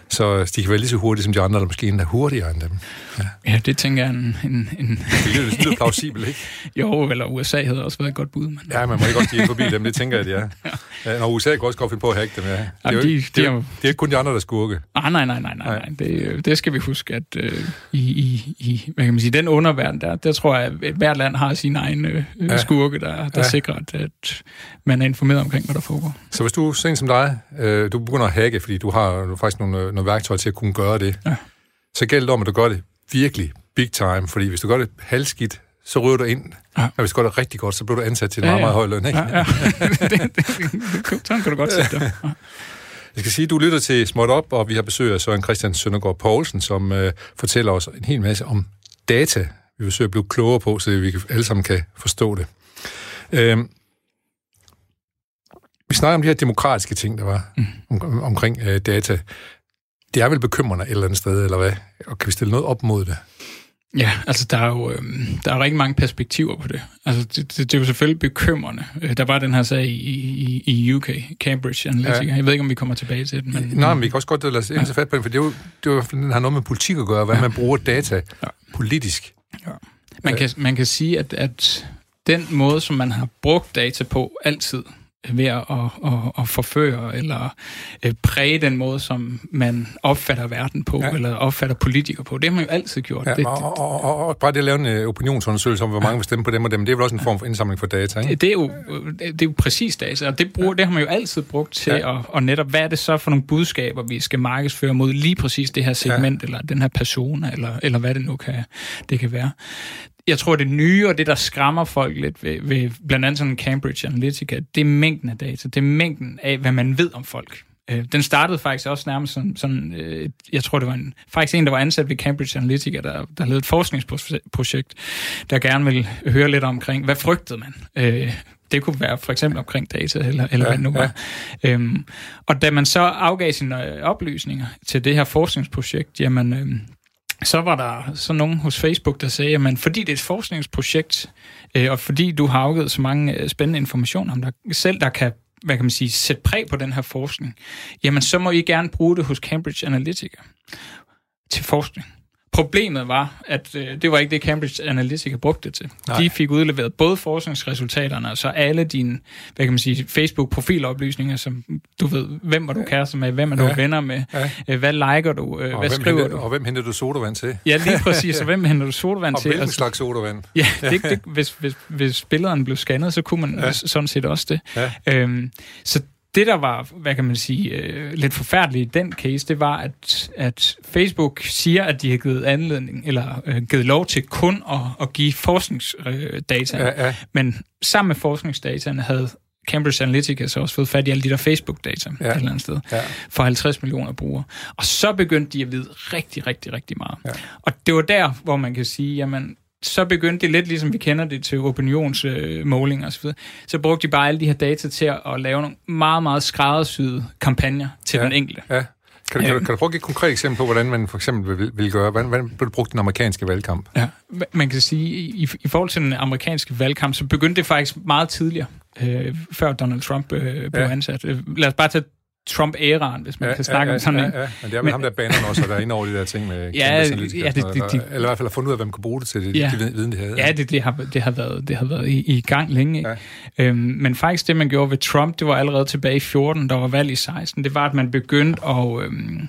Så de kan være lige så hurtige som de andre, eller måske endda hurtigere end dem. Ja, ja det tænker jeg en... en, en det lyder, det plausibelt, ikke? jo, eller USA havde også været et godt bud. Men... Ja, man må ikke også give forbi dem, det tænker jeg, at de er. ja. Når USA kan også godt finde på at hacke dem, ja. Det er, jo, de, det, er, de er, det er ikke kun de andre, der skurke. Ah, nej, nej, nej, nej, nej. Det, det skal vi huske, at øh, i, i, i, hvad kan man sige, den underverden der, der tror jeg, at hvert land har sin egen øh, ja. skurke, der, der ja. sikrer, at, at man er informeret omkring, hvad der foregår. Så hvis du, sådan som dig, øh, du begynder at hacke, fordi du har du har faktisk nogle, nogle værktøjer til at kunne gøre det, ja. så gælder det om, at du gør det virkelig big time, fordi hvis du gør det halvskidt, så ryger du ind. Ja. Og hvis du gør det rigtig godt, så bliver du ansat til en ja, meget, meget høj løn. Ikke? Ja, ja. det, det, sådan kan du godt sætte det. Ja. Jeg skal sige, at du lytter til Småt Op, og vi har besøg af Søren Christian Søndergaard Poulsen, som øh, fortæller os en hel masse om data, vi vil søge at blive klogere på, så vi alle sammen kan forstå det. Øh, vi snakker om de her demokratiske ting, der var mm. om, omkring øh, data. Det er vel bekymrende et eller andet sted, eller hvad? Og kan vi stille noget op mod det? Ja, altså der er jo øh, der er rigtig mange perspektiver på det. Altså det, det, det er jo selvfølgelig bekymrende. Øh, der var den her sag i, i, i UK, Cambridge Analytica. Ja. Jeg ved ikke, om vi kommer tilbage til den. Men, Nej, men vi kan også godt lade os ja. fat på den, for det, er jo, det, er jo, den har noget med politik at gøre, hvad ja. man bruger data ja. politisk. Ja. Man, kan, man kan sige, at, at den måde, som man har brugt data på altid, ved at, at, at forføre eller øh, præge den måde, som man opfatter verden på, ja. eller opfatter politikere på. Det har man jo altid gjort. Ja, det, og, og, og, og bare det at lave en øh, opinionsundersøgelse om, hvor mange vil stemme på dem og dem, det er vel også en form for indsamling for data, ikke? Det, det, er, jo, det er jo præcis data, og det, bruger, det har man jo altid brugt til ja. at, og netop, hvad er det så for nogle budskaber, vi skal markedsføre mod lige præcis det her segment, ja. eller den her person, eller, eller hvad det nu kan, det kan være jeg tror, det nye og det, der skræmmer folk lidt ved, ved blandt andet sådan Cambridge Analytica, det er mængden af data. Det er mængden af, hvad man ved om folk. Øh, den startede faktisk også nærmest sådan, sådan øh, jeg tror, det var en, faktisk en, der var ansat ved Cambridge Analytica, der, der lavede et forskningsprojekt, der gerne ville høre lidt omkring, hvad frygtede man? Øh, det kunne være for eksempel omkring data, eller, eller ja, hvad det nu var. Ja. Øhm, og da man så afgav sine oplysninger til det her forskningsprojekt, jamen, øhm, så var der så nogen hos Facebook, der sagde, at fordi det er et forskningsprojekt, øh, og fordi du har afgivet så mange øh, spændende informationer om dig selv, der kan hvad kan man sige, sætte præg på den her forskning, jamen så må I gerne bruge det hos Cambridge Analytica til forskning. Problemet var, at øh, det var ikke det, Cambridge Analytica brugte det til. Nej. De fik udleveret både forskningsresultaterne, og så alle dine, hvad kan man sige, Facebook-profiloplysninger, som du ved, hvem var du kærester med, hvem er du ja. venner med, ja. øh, hvad liker du, øh, hvad skriver henter, du. Og hvem henter du sodavand til? Ja, lige præcis, og hvem henter du sodavand og til? Og hvilken slags sodavand? Ja, det, det, hvis, hvis, hvis billederne blev scannet, så kunne man ja. sådan set også det. Ja. Øhm, så det, der var, hvad kan man sige, øh, lidt forfærdeligt i den case, det var, at, at Facebook siger, at de har givet anledning, eller øh, givet lov til kun at, at give forskningsdata. Ja, ja. Men sammen med forskningsdataene havde Cambridge Analytica så også fået fat i alle de der Facebook-data ja. et eller andet sted, ja. for 50 millioner brugere. Og så begyndte de at vide rigtig, rigtig, rigtig meget. Ja. Og det var der, hvor man kan sige, jamen, så begyndte det lidt ligesom vi kender det til opinionsmålinger øh, osv. Så brugte de bare alle de her data til at, at lave nogle meget, meget skræddersyede kampagner til ja, den enkelte. Ja. Kan du, kan, du, kan du prøve at give et konkret eksempel på, hvordan man for eksempel vil, vil gøre? Hvordan, hvordan blev det brugt den amerikanske valgkamp? Ja, man kan sige, i, i forhold til den amerikanske valgkamp, så begyndte det faktisk meget tidligere, øh, før Donald Trump øh, blev ja. ansat. Øh, lad os bare tage Trump-æraen, hvis man ja, kan snakke ja, ja, om sådan ja, ja, ja. Men det er vel men, ham, der baner også, der er inde over de der ting med ja, ja, det, det, det, eller, eller i hvert fald har fundet ud af, hvem kan bruge det til, det, ja, de viden, de havde. Ja, det, det, har, det, har været, det har været i, i gang længe. Ja. Øhm, men faktisk det, man gjorde ved Trump, det var allerede tilbage i 14, der var valg i 16, det var, at man begyndte at... Øhm,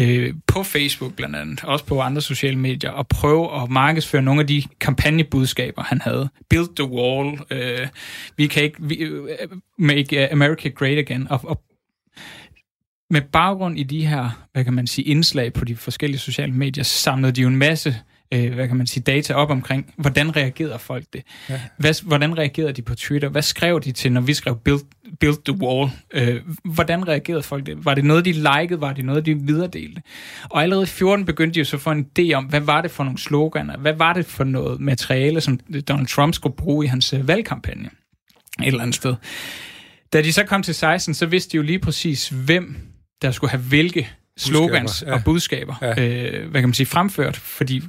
øh, på Facebook blandt andet, også på andre sociale medier, og prøve at markedsføre nogle af de kampagnebudskaber, han havde. Build the wall, øh, vi kan ikke, vi, uh, make America great again, og, og med baggrund i de her, hvad kan man sige, indslag på de forskellige sociale medier, samlede de jo en masse øh, hvad kan man sige, data op omkring, hvordan reagerede folk det? Ja. Hvad, hvordan reagerede de på Twitter? Hvad skrev de til, når vi skrev build, build the wall? Øh, hvordan reagerede folk det? Var det noget, de likede? Var det noget, de videredelte? Og allerede i 14 begyndte de jo så at få en idé om, hvad var det for nogle sloganer? Hvad var det for noget materiale, som Donald Trump skulle bruge i hans øh, valgkampagne? Et eller andet sted. Da de så kom til 16, så vidste de jo lige præcis, hvem der skulle have hvilke slogans ja. og budskaber, ja. øh, hvad kan man sige, fremført, fordi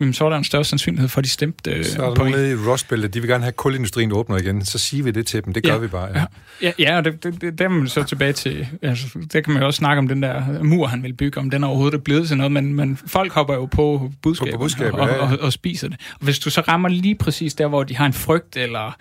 jamen, så er der en større sandsynlighed for, at de stemte øh, Så er der nogle i Rust Belt, de vil gerne have kulindustrien åbner igen, så siger vi det til dem, det gør ja, vi bare. Ja, ja, ja og det, det, det, der er man så tilbage til, altså, der kan man jo også snakke om den der mur, han vil bygge, om den er overhovedet blevet til noget, men, men folk hopper jo på budskabet, på, budskabet og, ja, ja. Og, og, og spiser det. Og hvis du så rammer lige præcis der, hvor de har en frygt, eller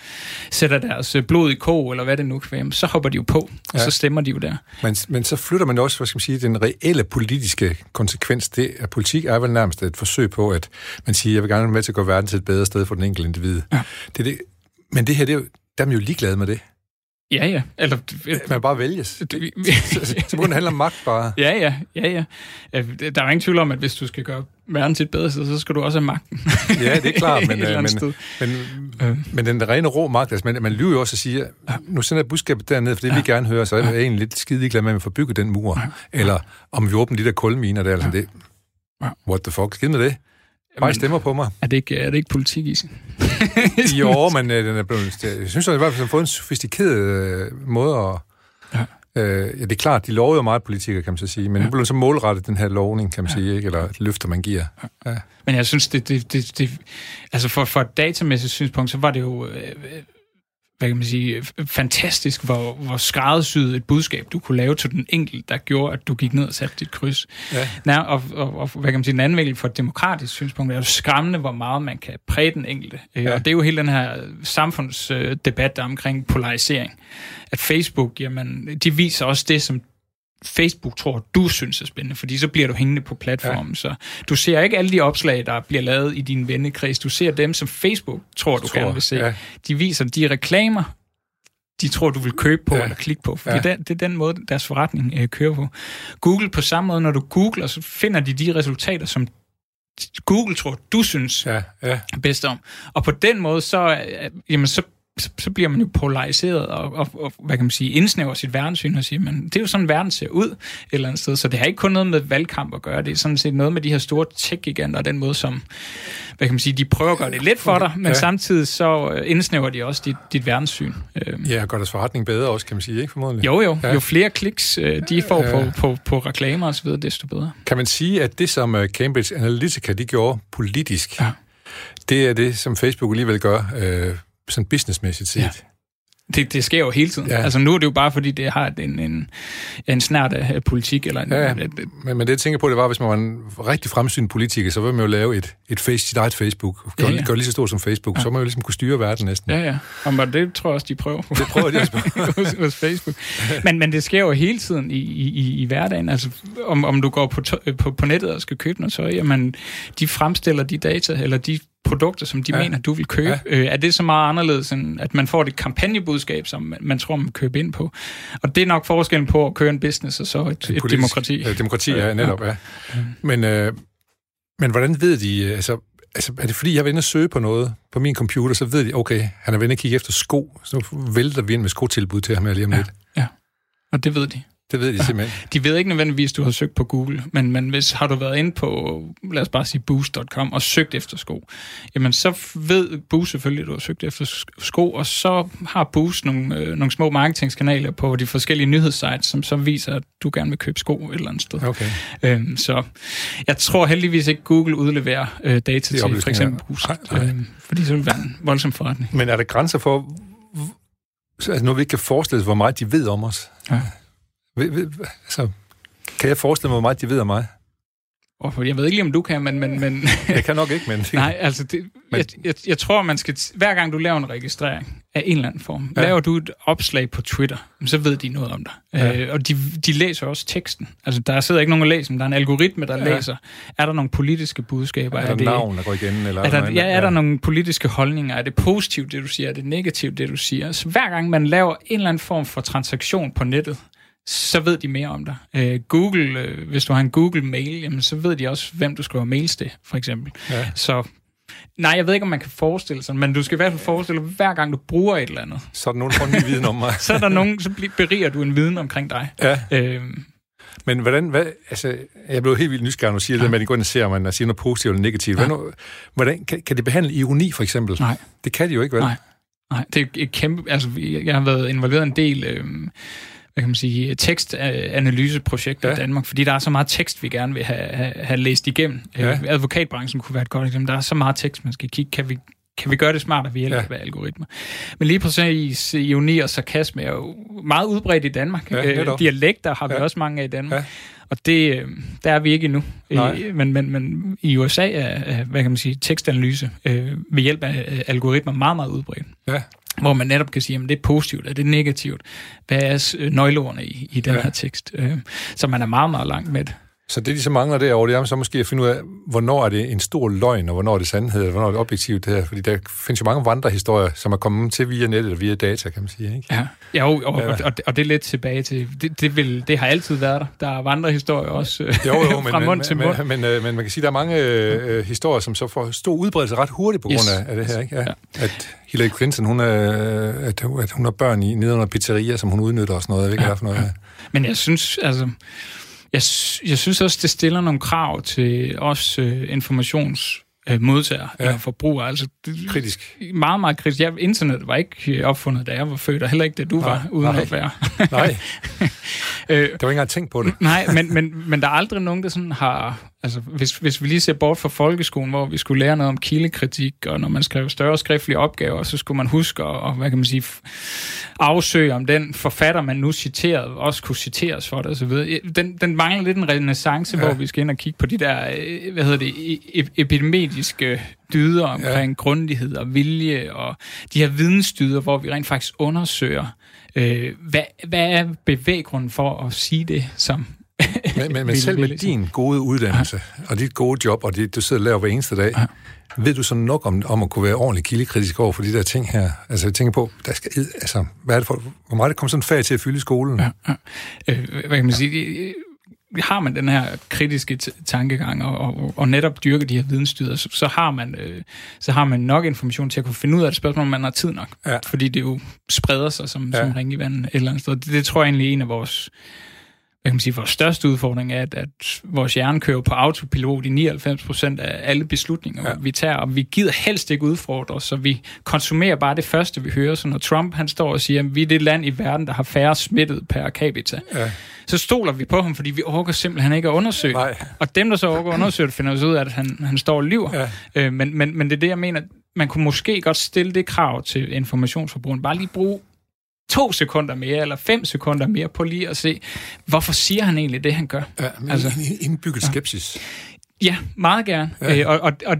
sætter deres blod i ko, eller hvad det nu kan være, så hopper de jo på, og ja. så stemmer de jo der. Men, men så flytter man også, hvad skal man sige, den reelle politiske konsekvens, det at politik er vel nærmest et forsøg på, at man siger, jeg vil gerne være med til at gøre verden til et bedre sted for den enkelte individ. Ja. Det er det. Men det her, det er jo, der er man jo ligeglade med det. Ja, ja. Eller, man bare vælges. så, så, så det handler om magt bare. Ja, ja, ja, ja. Der er ingen tvivl om, at hvis du skal gøre verden til et bedre sted, så skal du også have magten. ja, det er klart, men, øh, men, men, øh. men den rene rå magt, altså man, man lyver jo også og siger, nu sender jeg budskabet derned, for det ja. vi gerne høre, så er jeg egentlig lidt skide glad med, at man får bygget den mur. Ja. Eller om vi åbner de der kulminer der, eller sådan det. What the fuck, skid med det. Bare stemmer på mig. Er det ikke, er det ikke politik i sig? jo, men øh, den er blevet, jeg synes, at i hvert fald har fået en sofistikeret øh, måde at... Ja. Øh, ja, det er klart, de lover jo meget politikere, kan man så sige, men ja. nu bliver så målrettet den her lovning, kan man ja. sige, ikke? eller løfter, man giver. Ja. Men jeg synes, det, det, det, det altså for, for et datamæssigt synspunkt, så var det jo øh, hvad kan man sige, fantastisk, hvor, hvor skræddersyet et budskab, du kunne lave til den enkelte, der gjorde, at du gik ned og satte dit kryds. Ja. Nær, og, og, og, hvad kan man sige, en anden vinkel for et demokratisk synspunkt, er jo skræmmende, hvor meget man kan præge den enkelte. Øh, ja. Og det er jo hele den her samfundsdebat omkring polarisering. At Facebook, jamen, de viser også det, som Facebook tror, du synes er spændende, fordi så bliver du hængende på platformen. Ja. Så du ser ikke alle de opslag, der bliver lavet i din vennekreds. Du ser dem, som Facebook tror, du tror, gerne vil se. Ja. De viser de reklamer, de tror, du vil købe på ja. eller klikke på. Fordi ja. det, det er den måde, deres forretning øh, kører på. Google på samme måde, når du googler, så finder de de resultater, som Google tror, du synes ja, ja. bedst om. Og på den måde, så, øh, jamen, så så, så bliver man jo polariseret og, og, og, hvad kan man sige, indsnæver sit verdenssyn og siger, men det er jo sådan, verden ser ud et eller andet sted, så det har ikke kun noget med valgkamp at gøre, det er sådan set noget med de her store tech-giganter, og den måde, som, hvad kan man sige, de prøver at gøre det let for dig, men ja. samtidig så øh, indsnæver de også dit, dit verdenssyn. Øhm. Ja, gør deres forretning bedre også, kan man sige, ikke formodentlig? Jo, jo. Ja. Jo flere kliks øh, de får ja. på, på, på reklamer osv., desto bedre. Kan man sige, at det, som øh, Cambridge Analytica de gjorde politisk, ja. det er det, som Facebook alligevel gør øh, sådan businessmæssigt set. Ja. Det, det sker jo hele tiden. Ja. Altså nu er det jo bare, fordi det har en, en, en snært af politik. Eller en, ja, et, men, men det, jeg tænker på, det var, hvis man var en rigtig fremsynet politiker, så ville man jo lave et, et face, sit eget Facebook. Gør, ja, ja. gør lige så stort som Facebook. Ja. Så må man jo ligesom kunne styre verden næsten. Ja, ja. Og det tror jeg også, de prøver. Det prøver de også hos, hos Facebook. Men, men det sker jo hele tiden i, i, i hverdagen. Altså, om, om du går på, på, på nettet og skal købe noget tøj, jamen, de fremstiller de data, eller de produkter, som de ja. mener, du vil købe. Ja. Øh, er det så meget anderledes, end at man får det kampagnebudskab, som man, man tror, man køber ind på? Og det er nok forskellen på at køre en business og så et, et demokrati. Ja, demokrati, ja, netop, ja. ja. Men, øh, men hvordan ved de, øh, altså, altså, er det fordi, jeg er inde og søge på noget på min computer, så ved de, okay, han er ved at kigge efter sko, så nu vælter vi ind med skotilbud til ham lige om ja. lidt. Ja, og det ved de. Det ved de simpelthen. De ved ikke nødvendigvis, at du har søgt på Google, men, men hvis har du været inde på, lad os bare sige boost.com og søgt efter sko, jamen så ved Boost selvfølgelig, at du har søgt efter sko, og så har Boost nogle, øh, nogle små marketingskanaler på de forskellige nyhedssites, som så viser, at du gerne vil købe sko et eller andet sted. Okay. Øhm, så jeg tror heldigvis ikke, Google udleverer øh, data til for eksempel Boost, nej, nej. Øhm, fordi så vil være en voldsom forretning. Men er der grænser for, altså nu vi ikke kan forestille os, hvor meget de ved om os? Ja. Altså, kan jeg forestille mig, hvor meget de ved om mig? Jeg ved ikke lige, om du kan, men... men, men jeg kan nok ikke, men... Nej, altså, det, men... Jeg, jeg, jeg tror, man skal... Hver gang du laver en registrering af en eller anden form, ja. laver du et opslag på Twitter, så ved de noget om dig. Ja. Øh, og de, de læser også teksten. Altså, der sidder ikke nogen og læser, men der er en algoritme, der ja. læser. Er der nogle politiske budskaber? Er der er det, navn, der går igen? Eller er der, ja, er der nogle politiske holdninger? Er det positivt, det du siger? Er det negativt, det du siger? Så hver gang man laver en eller anden form for transaktion på nettet, så ved de mere om dig. Øh, Google, øh, hvis du har en Google-mail, jamen, så ved de også, hvem du skriver mails til, for eksempel. Ja. Så Nej, jeg ved ikke, om man kan forestille sig, men du skal i hvert fald forestille dig, hver gang du bruger et eller andet. Så er der nogen, der får ny viden om mig. så er der nogen, så beriger du en viden omkring dig. Ja. Øhm. Men hvordan, hvad, altså, jeg blev helt vildt nysgerrig, når du siger ja. det med, at de går ind og ser, om man siger noget positivt eller negativt. Ja. Hvordan, hvordan, kan, kan det behandle ironi, for eksempel? Nej. Det kan de jo ikke, vel? Nej. Nej, det er et kæmpe... Altså, jeg har været involveret en del... Øhm, hvad kan man sige, tekstanalyseprojekter ja. i Danmark, fordi der er så meget tekst, vi gerne vil have, have, have læst igennem. Ja. Øh, advokatbranchen kunne være et godt eksempel. Der er så meget tekst, man skal kigge. Kan vi, kan vi gøre det smartere ved hjælp ja. af algoritmer? Men lige præcis ironi og sarkasme er jo meget udbredt i Danmark. Ja, øh, dialekter har vi ja. også mange af i Danmark. Ja. Og det, øh, der er vi ikke endnu. Nej. Men, men, men i USA er, hvad kan man sige, tekstanalyse øh, ved hjælp af algoritmer meget, meget udbredt. Ja hvor man netop kan sige, at det er positivt, er det negativt? Hvad er nøgleordene i, i den ja. her tekst? Øh, så man er meget, meget langt med det. Så det, de så mangler derovre, det er så måske at finde ud af, hvornår er det en stor løgn, og hvornår er det sandhed, og hvornår er det objektivt det her. Fordi der findes jo mange vandrehistorier, som er kommet til via nettet og via data, kan man sige. Ikke? Ja, ja og, og, og, og det er lidt tilbage til, det, det, vil, det har altid været der. Der er vandrehistorier også jo, jo, fra men, mund til mund. Men, men, men, men man kan sige, at der er mange øh, historier, som så får stor udbredelse ret hurtigt på grund yes. af, af det her. Ikke? Ja. Ja. At Hillary Clinton, hun er, at, at hun har børn i nede under pizzeria, som hun udnytter og sådan noget. Ikke, ja. hvad for noget. Ja. Men jeg synes, altså jeg, jeg synes også, det stiller nogle krav til os øh, informations øh, modtager ja. eller forbruger. Altså, det, kritisk. Meget, meget kritisk. Ja, internet var ikke opfundet, da jeg var født, og heller ikke, da du nej, var, uden nej. at være. nej. øh, det var ikke engang tænkt på det. nej, men, men, men der er aldrig nogen, der sådan har Altså, hvis, hvis vi lige ser bort fra folkeskolen, hvor vi skulle lære noget om kildekritik, og når man skrev større skriftlige opgaver, så skulle man huske at, og, hvad kan man sige, afsøge, om den forfatter, man nu citerede, også kunne citeres for det, videre. Den, den mangler lidt en renaissance, ja. hvor vi skal ind og kigge på de der, øh, hvad hedder det, e, e, epidemiske dyder omkring ja. grundighed og vilje, og de her vidensdyder, hvor vi rent faktisk undersøger, øh, hvad, hvad er bevæggrunden for at sige det, som men, men, men selv med din gode uddannelse, ja. og dit gode job, og det, du sidder og laver hver eneste dag, ja. ved du så nok om, om at kunne være ordentligt kildekritisk over for de der ting her? Altså, jeg tænker på, der skal, altså, hvad er det for, hvor meget det kommer sådan fag til at fylde i skolen? Ja, ja. Øh, hvad kan man sige? har man den her kritiske tankegang og, og, og netop dyrke de her vidensdyder, så, så, har man, øh, så har man nok information til at kunne finde ud af det spørgsmål, om man har tid nok. Ja. Fordi det jo spreder sig som, ja. som ring i vandet et eller andet sted. Det, det tror jeg egentlig er en af vores hvad kan man sige, vores største udfordring er, at, at vores hjerne kører på autopilot i 99 procent af alle beslutninger, ja. vi tager, og vi gider helst ikke udfordre så vi konsumerer bare det første, vi hører. Så når Trump han står og siger, at vi er det land i verden, der har færre smittet per capita, ja. så stoler vi på ham, fordi vi orker simpelthen ikke at undersøge Nej. Og dem, der så orker at undersøge det, finder os ud af, at han, han står og lyver. Ja. Øh, men, men, men det er det, jeg mener, man kunne måske godt stille det krav til informationsforbrugeren. Bare lige bruge to sekunder mere, eller fem sekunder mere, på lige at se, hvorfor siger han egentlig det, han gør? Ja, men altså, indbygget skepsis. Ja, meget gerne. Ja. Øh, og, og, og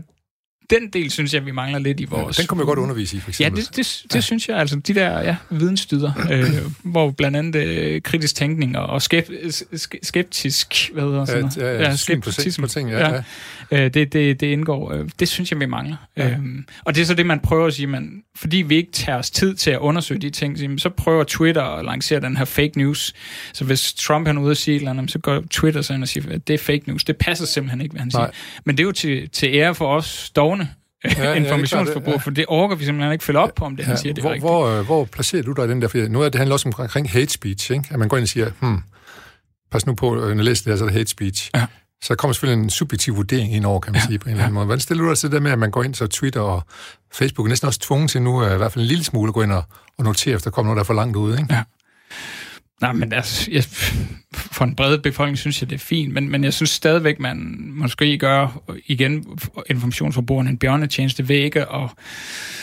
den del synes jeg, vi mangler lidt i vores... Ja, den kommer jeg godt undervise i, for eksempel. Ja, det, det, det ja. synes jeg. Altså, de der ja, vidensstyder, øh, hvor blandt andet øh, kritisk tænkning og skep, skeptisk... Hvad hedder sådan noget? Ja, ja, ja skeptisk på ting, ja. ja. Øh, det, det, det indgår. Øh, det synes jeg, vi mangler. Ja. Øhm, og det er så det, man prøver at sige, man, fordi vi ikke tager os tid til at undersøge de ting, så prøver Twitter at lancere den her fake news. Så hvis Trump han er ude og sige et eller andet, så går Twitter så ind og siger, at det er fake news. Det passer simpelthen ikke, hvad han Nej. siger. Men det er jo til, til ære for os dogne ja, informationsforbrug, ja, ja. for det orker vi simpelthen ikke følge op på, om det ja, han siger, det hvor, rigtigt. Hvor, øh, hvor placerer du dig i den der? For nu er det handler også omkring hate speech, ikke? at man går ind og siger, hmm, pas nu på, når jeg læser det her, så er det hate speech. Ja. Så kommer selvfølgelig en subjektiv vurdering ind over, kan man ja. sige, på en eller anden måde. Hvordan stiller du dig til det med, at man går ind så Twitter og Facebook er næsten også tvunget til nu, i hvert fald en lille smule, at gå ind og, og notere, hvis der kommer noget, der er for langt ud, ikke? Ja. Nej, men altså, jeg, for en bred befolkning synes jeg, det er fint, men, men jeg synes stadigvæk, man måske gør igen informationsforbrugerne en bjørnetjeneste ved ikke og...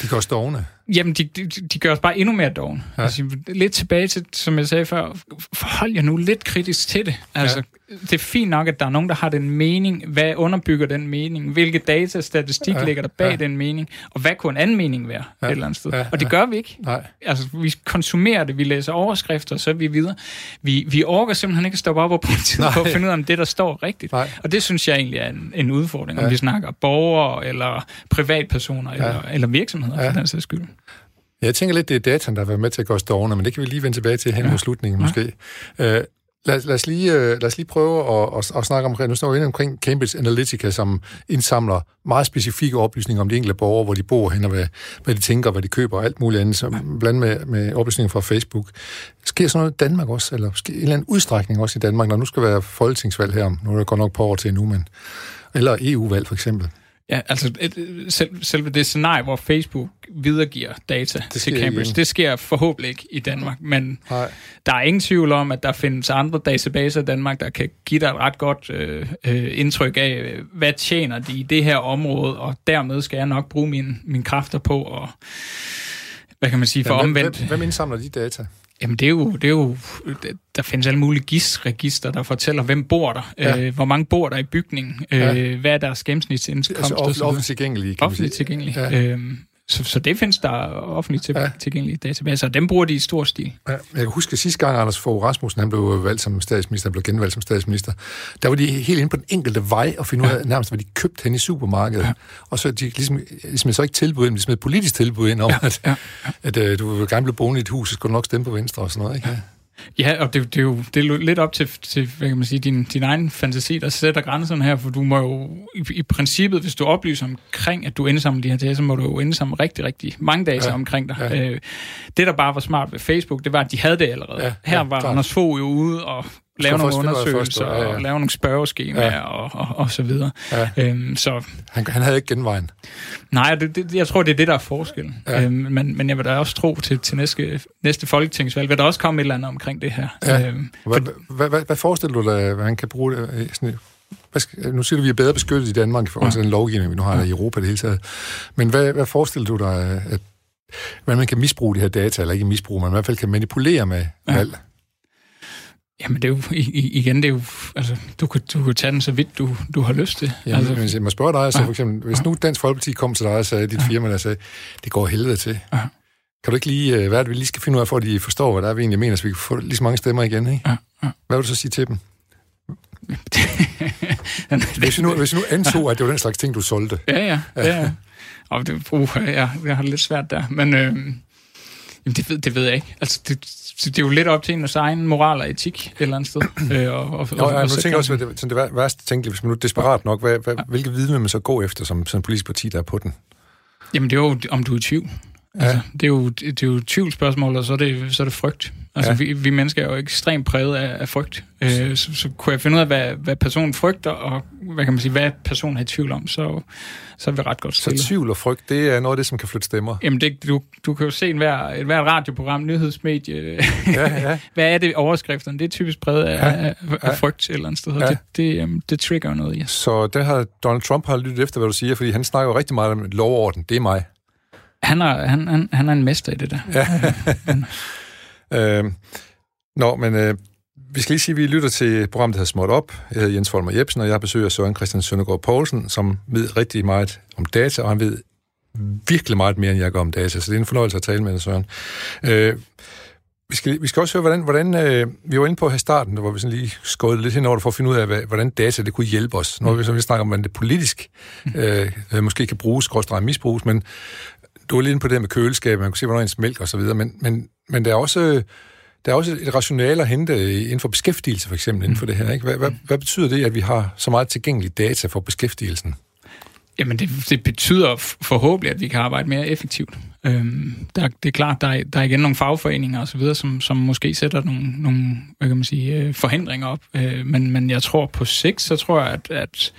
De gør os dogne. Jamen, de, de, de gør os bare endnu mere dogne. Ja. Altså, lidt tilbage til, som jeg sagde før, forhold jer nu lidt kritisk til det. Altså, ja det er fint nok, at der er nogen, der har den mening. Hvad underbygger den mening? Hvilke data, statistik ja, ligger der bag ja. den mening? Og hvad kunne en anden mening være ja, et eller andet sted? Ja, og det gør vi ikke. Nej. Altså, vi konsumerer det, vi læser overskrifter, og så er vi videre. Vi, vi orker simpelthen ikke at stoppe op og bruge tid på at finde ud af, om det, der står rigtigt. Nej. Og det synes jeg egentlig er en, en udfordring, ja. om vi snakker borgere, eller privatpersoner, ja. eller, eller virksomheder, ja. for den sags skyld. Jeg tænker lidt, det er dataen, der har været med til at gå stående, men det kan vi lige vende tilbage til hen ja. mod slutningen måske. Ja. Øh, Lad, lad, os lige, øh, lad os lige prøve at, at, at snakke om, nu står vi inde omkring Cambridge Analytica, som indsamler meget specifikke oplysninger om de enkelte borgere, hvor de bor hen, og hvad, hvad de tænker, hvad de køber, og alt muligt andet, som blandt med, med oplysninger fra Facebook. Sker sådan noget i Danmark også, eller sker en eller anden udstrækning også i Danmark, når nu skal være folketingsvalg her, nu er det godt nok på år til nu, men, eller EU-valg for eksempel? Ja, altså et, selv, selve det scenarie, hvor Facebook videregiver data til Cambridge, igen. det sker forhåbentlig ikke i Danmark, men Nej. der er ingen tvivl om, at der findes andre databaser i Danmark, der kan give dig et ret godt øh, øh, indtryk af, hvad tjener de i det her område, og dermed skal jeg nok bruge mine, mine kræfter på at, hvad kan man sige, for ja, omvendt. Hvem, hvem indsamler de data? Jamen, det er jo, det er jo, der findes alle mulige GIS-register, der fortæller, hvem bor der, ja. øh, hvor mange bor der i bygningen, øh, ja. hvad er deres gennemsnitsindkomst. Altså offentligt tilgængelige, Offentligt tilgængelige. Ja. Øhm, så, så det findes der offentligt til, ja. tilgængelige databaser, og dem bruger de i stor stil. Ja, jeg kan huske, at sidste gang Anders Fogh Rasmussen han blev valgt som statsminister, blev genvalgt som statsminister, der var de helt inde på den enkelte vej og finde ud af nærmest, hvad de købte hen i supermarkedet. Ja. Og så de ligesom, ligesom så ikke tilbud ind, ligesom et politisk tilbud ind om, ja. at, ja. at, at, uh, du vil gerne blive boende i et hus, så skal du nok stemme på Venstre og sådan noget. Ikke? Ja. Ja, og det, det, er jo det er lidt op til, til hvad kan man sige, din, din egen fantasi, der sætter grænserne her, for du må jo i, i princippet, hvis du oplyser omkring, at du indsamler de her data, så må du jo indsamle rigtig, rigtig mange data ja, omkring dig. Ja. Øh, det, der bare var smart ved Facebook, det var, at de havde det allerede. Ja, her var ja, Anders Fogh jo ude og lave nogle undersøgelser, ja, ja. og lave nogle spørgeskemaer, ja. og, og, og så videre. Ja. Øhm, så, han, han havde ikke genvejen? Nej, det, det, jeg tror, det er det, der er forskellen. Ja. Øhm, men, men jeg vil da også tro, til, til næste, næste folketingsvalg vil der også komme et eller andet omkring det her. Ja. Øhm, hvad, for, hvad, hvad, hvad forestiller du dig, hvad han kan bruge det? Sådan, hvad skal, nu siger du, at vi er bedre beskyttet i Danmark i forhold til ja. den lovgivning, vi nu har ja. i Europa det hele taget. Men hvad, hvad forestiller du dig, at, hvordan man kan misbruge de her data, eller ikke misbruge, men i hvert fald kan manipulere med ja. valg? Jamen, det er jo, igen, det er jo, altså, du kan, du kan tage den så vidt, du, du har lyst til. Jamen, altså, hvis jeg må spørge dig, så for eksempel, hvis nu Dansk Folkeparti kom til dig og sagde, dit firma, der sagde, det går helvede til. Ja. Kan du ikke lige, øh, hvad er det, vi lige skal finde ud af, for at de forstår, hvad der er, vi egentlig mener, så vi kan få lige så mange stemmer igen, ikke? Ja. Ja. Hvad vil du så sige til dem? hvis, nu, hvis nu antog, at det var den slags ting, du solgte. Ja, ja. ja, ja. Og det, uh, ja, jeg har det lidt svært der. Men øh, det, ved, det ved jeg ikke. Altså, det, det er jo lidt op til en egen moral og etik et eller andet sted. øh, og, og, Nå, og, jeg tænker også, det, det, det værste tænkelige, hvis man nu er desperat nok, hvad, hvad, hvilke viden vil man så gå efter som, som politisk parti, der er på den? Jamen, det er jo, om du er i tvivl. Ja. Altså, det, er jo, det er jo tvivlsspørgsmål, og så er det, så er det frygt. Altså, ja. vi, vi mennesker er jo ekstremt præget af, af frygt. Øh, så, så kunne jeg finde ud af, hvad, hvad personen frygter, og hvad kan man sige, hvad personen har i tvivl om, så, så er vi ret godt stillet. Så tvivl og frygt, det er noget af det, som kan flytte stemmer? Jamen, det, du, du kan jo se en hver, et hvert radioprogram, nyhedsmedie. Ja, ja. hvad er det overskrifterne? Det er typisk præget af, ja, af, af ja. frygt et eller andet sted. Ja. Det, det, um, det trigger noget, ja. Så det har Donald Trump har lyttet efter, hvad du siger, fordi han snakker jo rigtig meget om lovorden. Det er mig. Han er, han, han, han er en mester i det der. Ja. Øh, nå, men øh, vi skal lige sige, at vi lytter til programmet, der hedder Småt Op. Jeg hedder Jens Folmer Jebsen, og jeg besøger Søren Christian Søndergaard Poulsen, som ved rigtig meget om data, og han ved virkelig meget mere, end jeg gør om data, så det er en fornøjelse at tale med dig, Søren. Øh, vi skal, vi skal også høre, hvordan, hvordan øh, vi var inde på her i starten, hvor vi sådan lige skåede lidt henover for at finde ud af, hvad, hvordan data det kunne hjælpe os. Når vi, så vi snakker om, hvordan det politisk øh, øh måske kan bruges, gråstrej misbruges, men du var lige inde på det med køleskab, man kan se, hvornår ens mælk og så videre, men, men, men der er også... Der er også et rationale at hente inden for beskæftigelse, for eksempel, inden for det her. Ikke? Hvad, hvad, hvad betyder det, at vi har så meget tilgængelig data for beskæftigelsen? Jamen, det, det betyder forhåbentlig, at vi kan arbejde mere effektivt. Øhm, der, det er klart, der er, der er igen nogle fagforeninger og så videre, som, som måske sætter nogle, nogle hvad kan man sige, øh, forhindringer op. Øh, men, men jeg tror på sigt, så tror jeg, at, at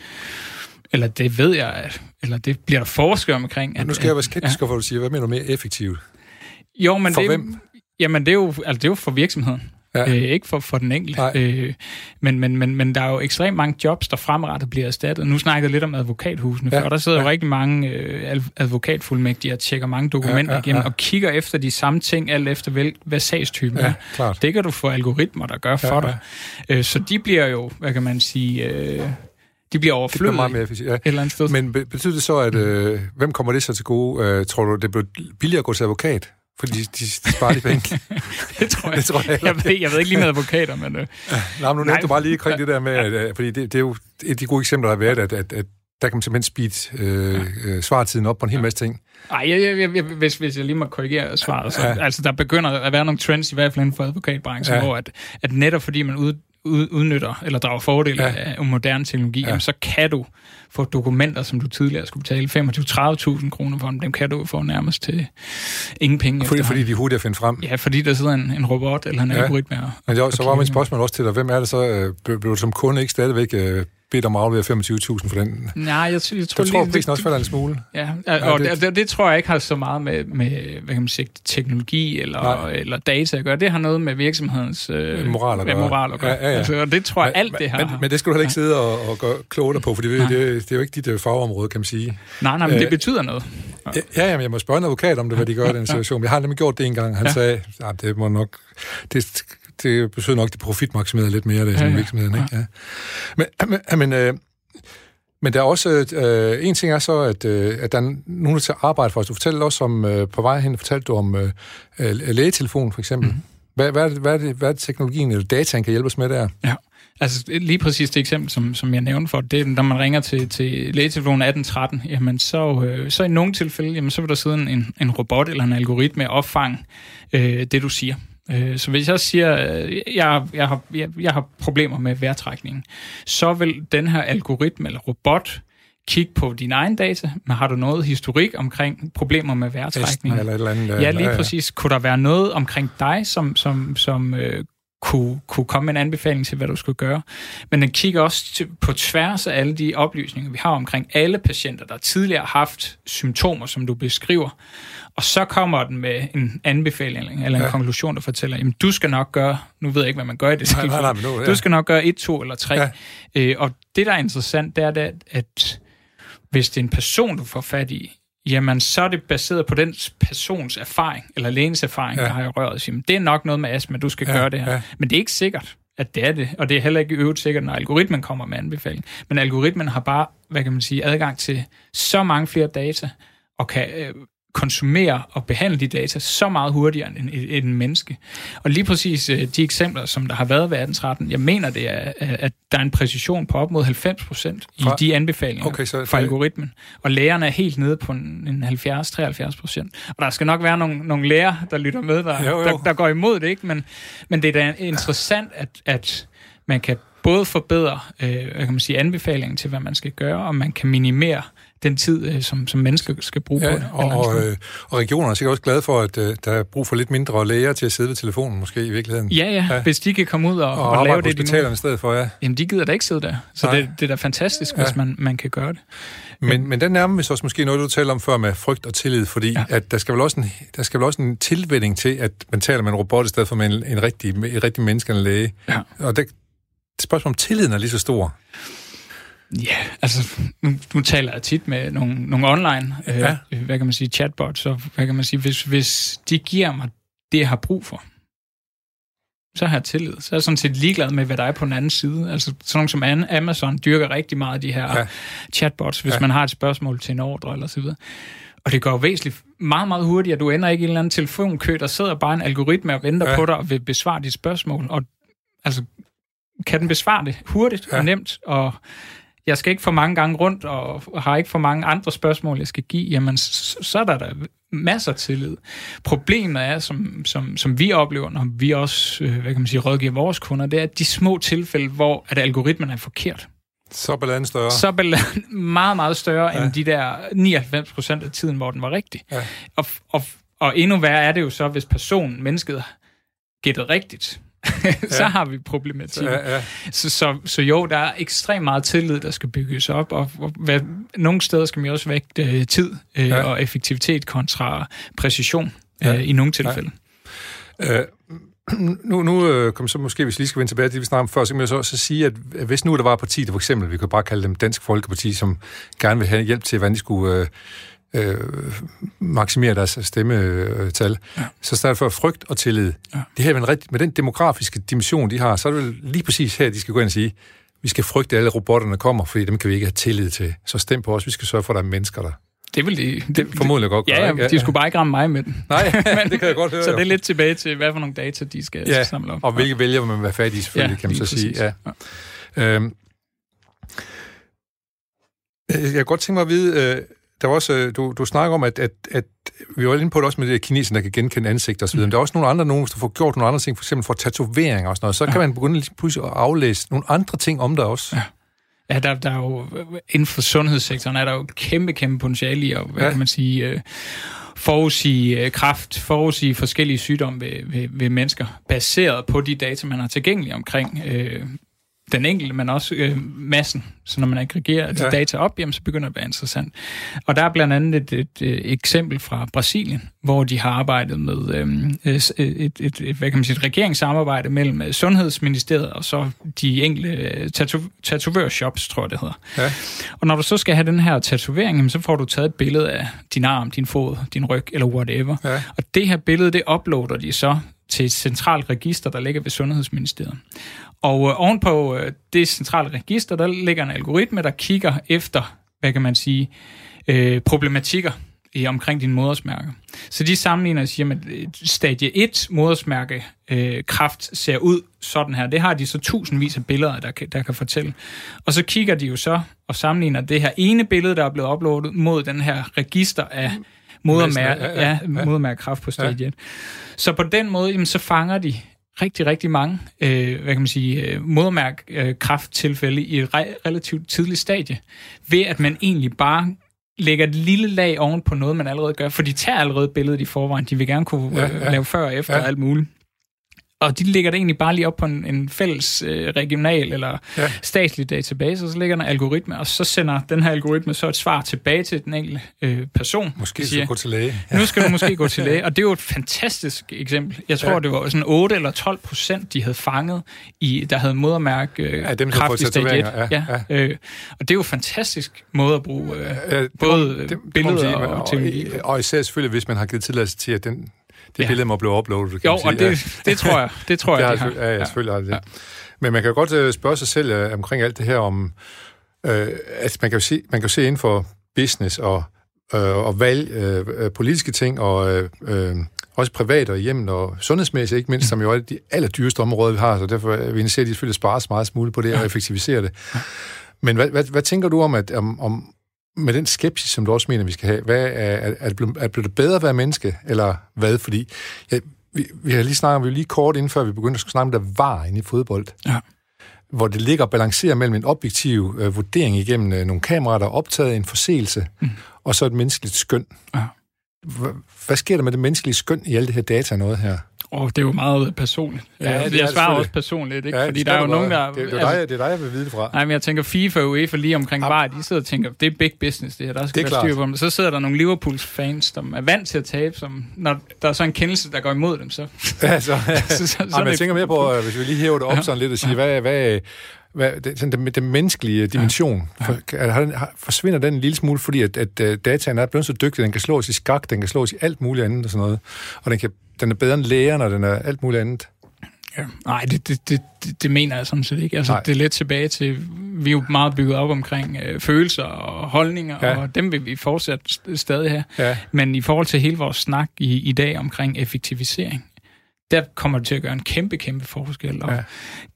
eller det ved jeg, at, eller det bliver der forsket omkring. At, nu skal jeg være skeptisk, ja. for du siger, hvad mener du mere effektivt? Jo, men for det, hvem? Jamen, det er jo, altså, det er jo for virksomheden. Ja. Øh, ikke for, for den enkelte. Øh, men, men, men, men der er jo ekstremt mange jobs, der fremrettet bliver erstattet. Nu snakker jeg lidt om advokathusene, ja. for der sidder ja. jo rigtig mange øh, advokatfuldmægtige og tjekker mange dokumenter ja, ja, ja. igennem og kigger efter de samme ting, alt efter vel, hvad sagstypen ja, er. Klart. Det kan du få algoritmer, der gør ja, for dig. Ja. Øh, så de bliver jo, hvad kan man sige... Øh, de bliver overflødige det meget mere effektivt, ja. et eller andet sted. Men betyder det så, at øh, hvem kommer det så til gode? Øh, tror du, det bliver billigere at gå til advokat? Fordi de, de, sparer de penge. det tror jeg. det tror jeg, jeg, ved, jeg ved ikke lige med advokater, men... Øh. Nej, men nu nævnte du bare lige kring det der med, at, at, fordi det, det er jo et af de gode eksempler, der har været, at, at, at der kan man simpelthen speed øh, øh, svartiden op på en hel masse ting. Nej, jeg, jeg, jeg, hvis, hvis jeg lige må korrigere svaret, så ja. altså, der begynder at være nogle trends, i hvert fald inden for advokatbranchen, ja. hvor at, at netop fordi man ud, udnytter eller drager fordel ja. af moderne teknologi, ja. jamen, så kan du få dokumenter, som du tidligere skulle betale 25-30.000 kroner for, dem kan du få nærmest til ingen penge. Fordi, fordi de hurtigt at finde frem? Ja, fordi der sidder en, en robot eller en ja. algoritme. Og, Men jo, så var mit spørgsmål også til dig, hvem er det så, øh, blev du som kunde ikke stadigvæk øh, bedt om at aflevere 25.000 for den. Nej, jeg, jeg tror, jeg tror lige, prisen også falder en smule. Ja, og, ja, det, det, det, tror jeg ikke har så meget med, med hvad kan man sige, teknologi eller, eller data at gøre. Det har noget med virksomhedens øh, moral at gøre. Moral at gøre. Ja, ja, ja. Altså, og det tror jeg, men, alt det her men, men det skal du heller ikke sidde og, og gøre kloge på, for det, det, det, er jo ikke dit øh, fagområde, kan man sige. Nej, nej, men det øh, betyder noget. Ja, ja jamen, jeg må spørge en advokat om det, hvad de gør i den situation. Jeg har nemlig gjort det en gang. Han ja. sagde, at det må nok... Det, det betyder nok, at de profitmaksimerer lidt mere, det ja, ja. virksomheden, ikke? Ja. Men, men, men øh, men der er også, øh, en ting er så, at, øh, at der er nogen, der til at arbejde for os. Du fortalte også om, øh, på vej hen, fortalte du om øh, øh lægetelefonen for eksempel. Mm. Hvad, hvad, er det, hvad, er det, hvad er det teknologien eller dataen kan hjælpe os med der? Ja, altså lige præcis det eksempel, som, som jeg nævnte for, det er, når man ringer til, til lægetelefonen 1813, jamen så, øh, så i nogle tilfælde, jamen så vil der sidde en, en robot eller en algoritme opfange øh, det, du siger. Øh, så hvis jeg siger, at øh, jeg, jeg, har, jeg, jeg har problemer med vejrtrækningen, så vil den her algoritme eller robot kigge på dine egne data, men har du noget historik omkring problemer med vejrtrækning? Eller et eller andet, ja, lige ja, ja. præcis. Kunne der være noget omkring dig, som, som, som øh, kunne, kunne komme med en anbefaling til, hvad du skulle gøre. Men den kigger også på tværs af alle de oplysninger, vi har omkring alle patienter, der tidligere har haft symptomer, som du beskriver. Og så kommer den med en anbefaling eller en ja. konklusion, der fortæller, jamen du skal nok gøre, nu ved jeg ikke, hvad man gør i det nej, nej, nej, nu, ja. du skal nok gøre et, to eller tre. Ja. Øh, og det, der er interessant, det er, det, at hvis det er en person, du får fat i, jamen så er det baseret på den persons erfaring, eller lægens erfaring, ja. der har i røret. Sige, det er nok noget med astma, du skal ja, gøre det her. Ja. Men det er ikke sikkert, at det er det, og det er heller ikke øvrigt sikkert, når algoritmen kommer med anbefaling. Men algoritmen har bare, hvad kan man sige, adgang til så mange flere data, og kan øh, konsumere og behandle de data så meget hurtigere end, end en menneske. Og lige præcis øh, de eksempler, som der har været ved 1813, jeg mener det er, at der er en præcision på op mod 90 procent i fra, de anbefalinger okay, så, fra algoritmen. Og lærerne er helt nede på en 70-73 procent. Og der skal nok være nogle, nogle lærer, der lytter med, der, jo, jo. der, der går imod det, ikke? Men, men det er da interessant, at, at man kan både forbedre øh, kan man sige, anbefalingen til, hvad man skal gøre, og man kan minimere den tid, øh, som, som mennesker skal bruge ja, på det. Og, og, øh, og regionerne er sikkert også glade for, at øh, der er brug for lidt mindre læger til at sidde ved telefonen, måske i virkeligheden. Ja, ja, ja. hvis de kan komme ud og, og, og lave det, de nu... i stedet for, ja. Jamen, de gider da ikke sidde der. Så det, det er da fantastisk, ja. hvis man, man kan gøre det. Men, men den nærmer vi så også måske noget, du taler om før med frygt og tillid, fordi ja. at der, skal vel også en, der skal vel også en tilvænding til, at man taler med en robot i stedet for med en, en rigtig, en rigtig menneske, en læge. Ja. Og det, spørgsmål om tilliden er lige så stor. Ja, altså, nu, nu taler jeg tit med nogle, nogle online, øh, ja. hvad kan man sige, chatbots, så hvad kan man sige, hvis, hvis de giver mig det, jeg har brug for, så har jeg tillid. Så er jeg sådan set ligeglad med, hvad der er på den anden side. Altså sådan nogle som Amazon dyrker rigtig meget de her ja. chatbots, hvis ja. man har et spørgsmål til en ordre eller så videre. Og det går væsentligt meget, meget hurtigt, at du ender ikke i en eller anden telefonkø, der sidder bare en algoritme og venter ja. på dig og vil besvare dit spørgsmål. Og altså, kan den besvare det hurtigt ja. og nemt, og jeg skal ikke for mange gange rundt, og har ikke for mange andre spørgsmål, jeg skal give, jamen, så, så er der da masser af tillid. Problemet er, som, som, som vi oplever, når vi også øh, hvad kan man sige, rådgiver vores kunder, det er de små tilfælde, hvor at algoritmen er forkert. Så balladen større. Så balladen meget, meget større ja. end de der 99 procent af tiden, hvor den var rigtig. Ja. Og, og, og endnu værre er det jo så, hvis personen, mennesket, gætter rigtigt. så ja. har vi problematikken. Ja, ja. Så, så, så jo, der er ekstremt meget tillid, der skal bygges op, og, og hvad, nogle steder skal man også vægte øh, tid øh, ja. og effektivitet kontra præcision ja. øh, i nogle tilfælde. Ja. Øh, nu, nu øh, kom så måske, hvis vi lige skal vende tilbage til det, vi snakkede om før, så kan man så også sige, at hvis nu der var et parti, der for eksempel, vi kan bare kalde dem Dansk Folkeparti, som gerne vil have hjælp til, hvordan de skulle øh, øh, maksimere deres stemmetal, ja. så stedet for frygt og tillid. Ja. Det her med, den demografiske dimension, de har, så er det vel lige præcis her, de skal gå ind og sige, vi skal frygte, at alle robotterne kommer, fordi dem kan vi ikke have tillid til. Så stem på os, vi skal sørge for, at der er mennesker der. Det vil de... Det, det formodentlig godt gøre, ja, ja, de skulle bare ikke ramme mig med den. Nej, Men, det kan jeg godt høre. Så det er lidt tilbage til, hvad for nogle data, de skal ja, samle op. og hvilke vælger man være fat i, selvfølgelig, ja, kan man så præcis. sige. Ja. ja. Øhm, jeg kan godt tænke mig at vide, øh, der var også, øh, du, du snakker om, at, at, at vi var inde på det også med det kineserne, der kan genkende ansigter osv., mm. men der er også nogle andre, nogen, der får gjort nogle andre ting, for eksempel for tatoveringer og sådan noget, så ja. kan man begynde lige pludselig at aflæse nogle andre ting om det også. Ja. Ja, der, der er jo, inden for sundhedssektoren er der jo kæmpe, kæmpe potentiale i at, hvad ja. kan man sige, øh, forudsige øh, kraft, forudsige forskellige sygdomme ved, ved, ved mennesker, baseret på de data, man har tilgængelige omkring øh, den enkelte, men også øh, massen. Så når man aggregerer de ja. data op, jamen, så begynder det at være interessant. Og der er blandt andet et, et, et eksempel fra Brasilien, hvor de har arbejdet med øh, et, et, et, et, hvad kan man sige, et regeringssamarbejde mellem øh, Sundhedsministeriet og så de enkelte øh, tatu, tatovørshops, tror jeg det hedder. Ja. Og når du så skal have den her tatovering, jamen, så får du taget et billede af din arm, din fod, din ryg eller whatever. Ja. Og det her billede, det uploader de så til et centralt register, der ligger ved Sundhedsministeriet. Og øh, ovenpå øh, det centrale register, der ligger en algoritme, der kigger efter, hvad kan man sige, øh, problematikker i, omkring dine modersmærker. Så de sammenligner og siger, at stadie 1 modersmærke øh, kraft ser ud sådan her. Det har de så tusindvis af billeder, der kan, der kan fortælle. Og så kigger de jo så og sammenligner det her ene billede, der er blevet uploadet, mod den her register af modermærke, ja, ja, ja. modermærkekraft på stadie ja. 1. Så på den måde, jamen, så fanger de rigtig, rigtig mange, øh, hvad kan man sige, øh, modermærk øh, krafttilfælde i et re- relativt tidligt stadie, ved at man egentlig bare lægger et lille lag oven på noget, man allerede gør, for de tager allerede billedet i forvejen. De vil gerne kunne ja, ja. lave før og efter ja. alt muligt og de lægger det egentlig bare lige op på en, en fælles øh, regional eller ja. statslig database, og så lægger der en algoritme, og så sender den her algoritme så et svar tilbage til den enkelte øh, person. Måske skal du gå til læge. Ja. Nu skal du måske gå til læge, og det er jo et fantastisk eksempel. Jeg tror, ja. det var sådan 8 eller 12 procent, de havde fanget, i, der havde modermærk øh, ja, dem, kraft i stadie 1. Ja, ja. Ja, øh, og det er jo en fantastisk måde at bruge øh, ja, både det, det, billeder sige, og, og. Og, og især selvfølgelig, hvis man har givet tilladelse til, at den det ja. billede må blive uploadet, kan Jo, og det, ja. det tror jeg, det tror jeg, det har. Ja, ja, selvfølgelig har det. Ja. Men man kan jo godt uh, spørge sig selv uh, omkring alt det her om, uh, at man kan jo se, man kan jo se inden for business og, uh, og valg, uh, politiske ting og uh, også privat og hjem og sundhedsmæssigt, ikke mindst, som jo er de allerdyreste områder, vi har, så derfor er vi at de selvfølgelig spares meget smule på det og effektivisere det. Men hvad, hvad, hvad tænker du om, at, om, om med den skepsis, som du også mener, vi skal have, hvad er, er, er, det blevet, er det bedre at være menneske, eller hvad? Fordi ja, vi, vi har lige snakket, vi lige kort inden før vi begyndte at snakke om, der var inde i fodbold. Ja. Hvor det ligger og balancerer mellem en objektiv øh, vurdering igennem øh, nogle kameraer, der er optaget en forseelse, mm. og så et menneskeligt skøn. Ja. Hvad sker der med det menneskelige skøn i alle det her data noget her? Oh, det er jo meget personligt. Ja, det jeg svarer også personligt, ikke? Ja, fordi der er jo nogen, der... Det, det, er altså, dig, det er dig, jeg vil vide det fra. Nej, men jeg tænker, FIFA og UEFA lige omkring VAR, de sidder og tænker, det er big business, det her, der skal være styr på dem. Så sidder der nogle Liverpools-fans, som er vant til at tabe, som, når der er så en kendelse, der går imod dem, så... Ja, så, ja. så, så, så, så Ej, men jeg tænker mere på, hvis vi lige hæver det op ja. sådan lidt og siger, hvad, hvad, hvad, det, sådan den, den menneskelige dimension, ja. For, har, forsvinder den en lille smule, fordi at, at, at dataen er blevet så dygtig, den kan slås i skak, den kan slås i alt muligt andet og sådan noget, og den, kan, den er bedre end lægerne, og den er alt muligt andet. Ja. Nej, det, det, det, det mener jeg sådan set ikke. Altså, det er lidt tilbage til, vi er jo meget bygget op omkring øh, følelser og holdninger, ja. og dem vil vi fortsat stadig have. Ja. Men i forhold til hele vores snak i, i dag omkring effektivisering, der kommer det til at gøre en kæmpe, kæmpe forskel. Og ja.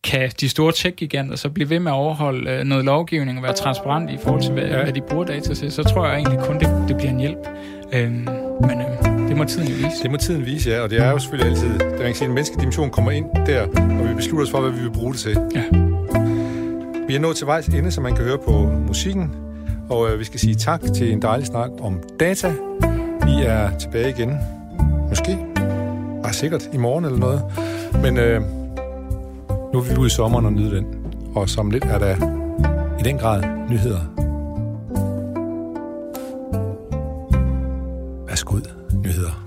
kan de store tech-giganter så blive ved med at overholde øh, noget lovgivning og være transparent i forhold til, hvad, ja. hvad de bruger data til, så tror jeg egentlig kun, det, det bliver en hjælp. Øhm, men øh, det må tiden vise. Det må tiden vise, ja. Og det er jo selvfølgelig altid, det man kan en menneskelig dimension kommer ind der, og vi beslutter os for, hvad vi vil bruge det til. Ja. Vi er nået til vejs ende, så man kan høre på musikken. Og øh, vi skal sige tak til en dejlig snak om data. Vi er tilbage igen. Måske. Ah, sikkert i morgen eller noget. Men øh, nu er vi ude i sommeren og nyde den. Og som lidt er der i den grad nyheder. Værsgo ud nyheder.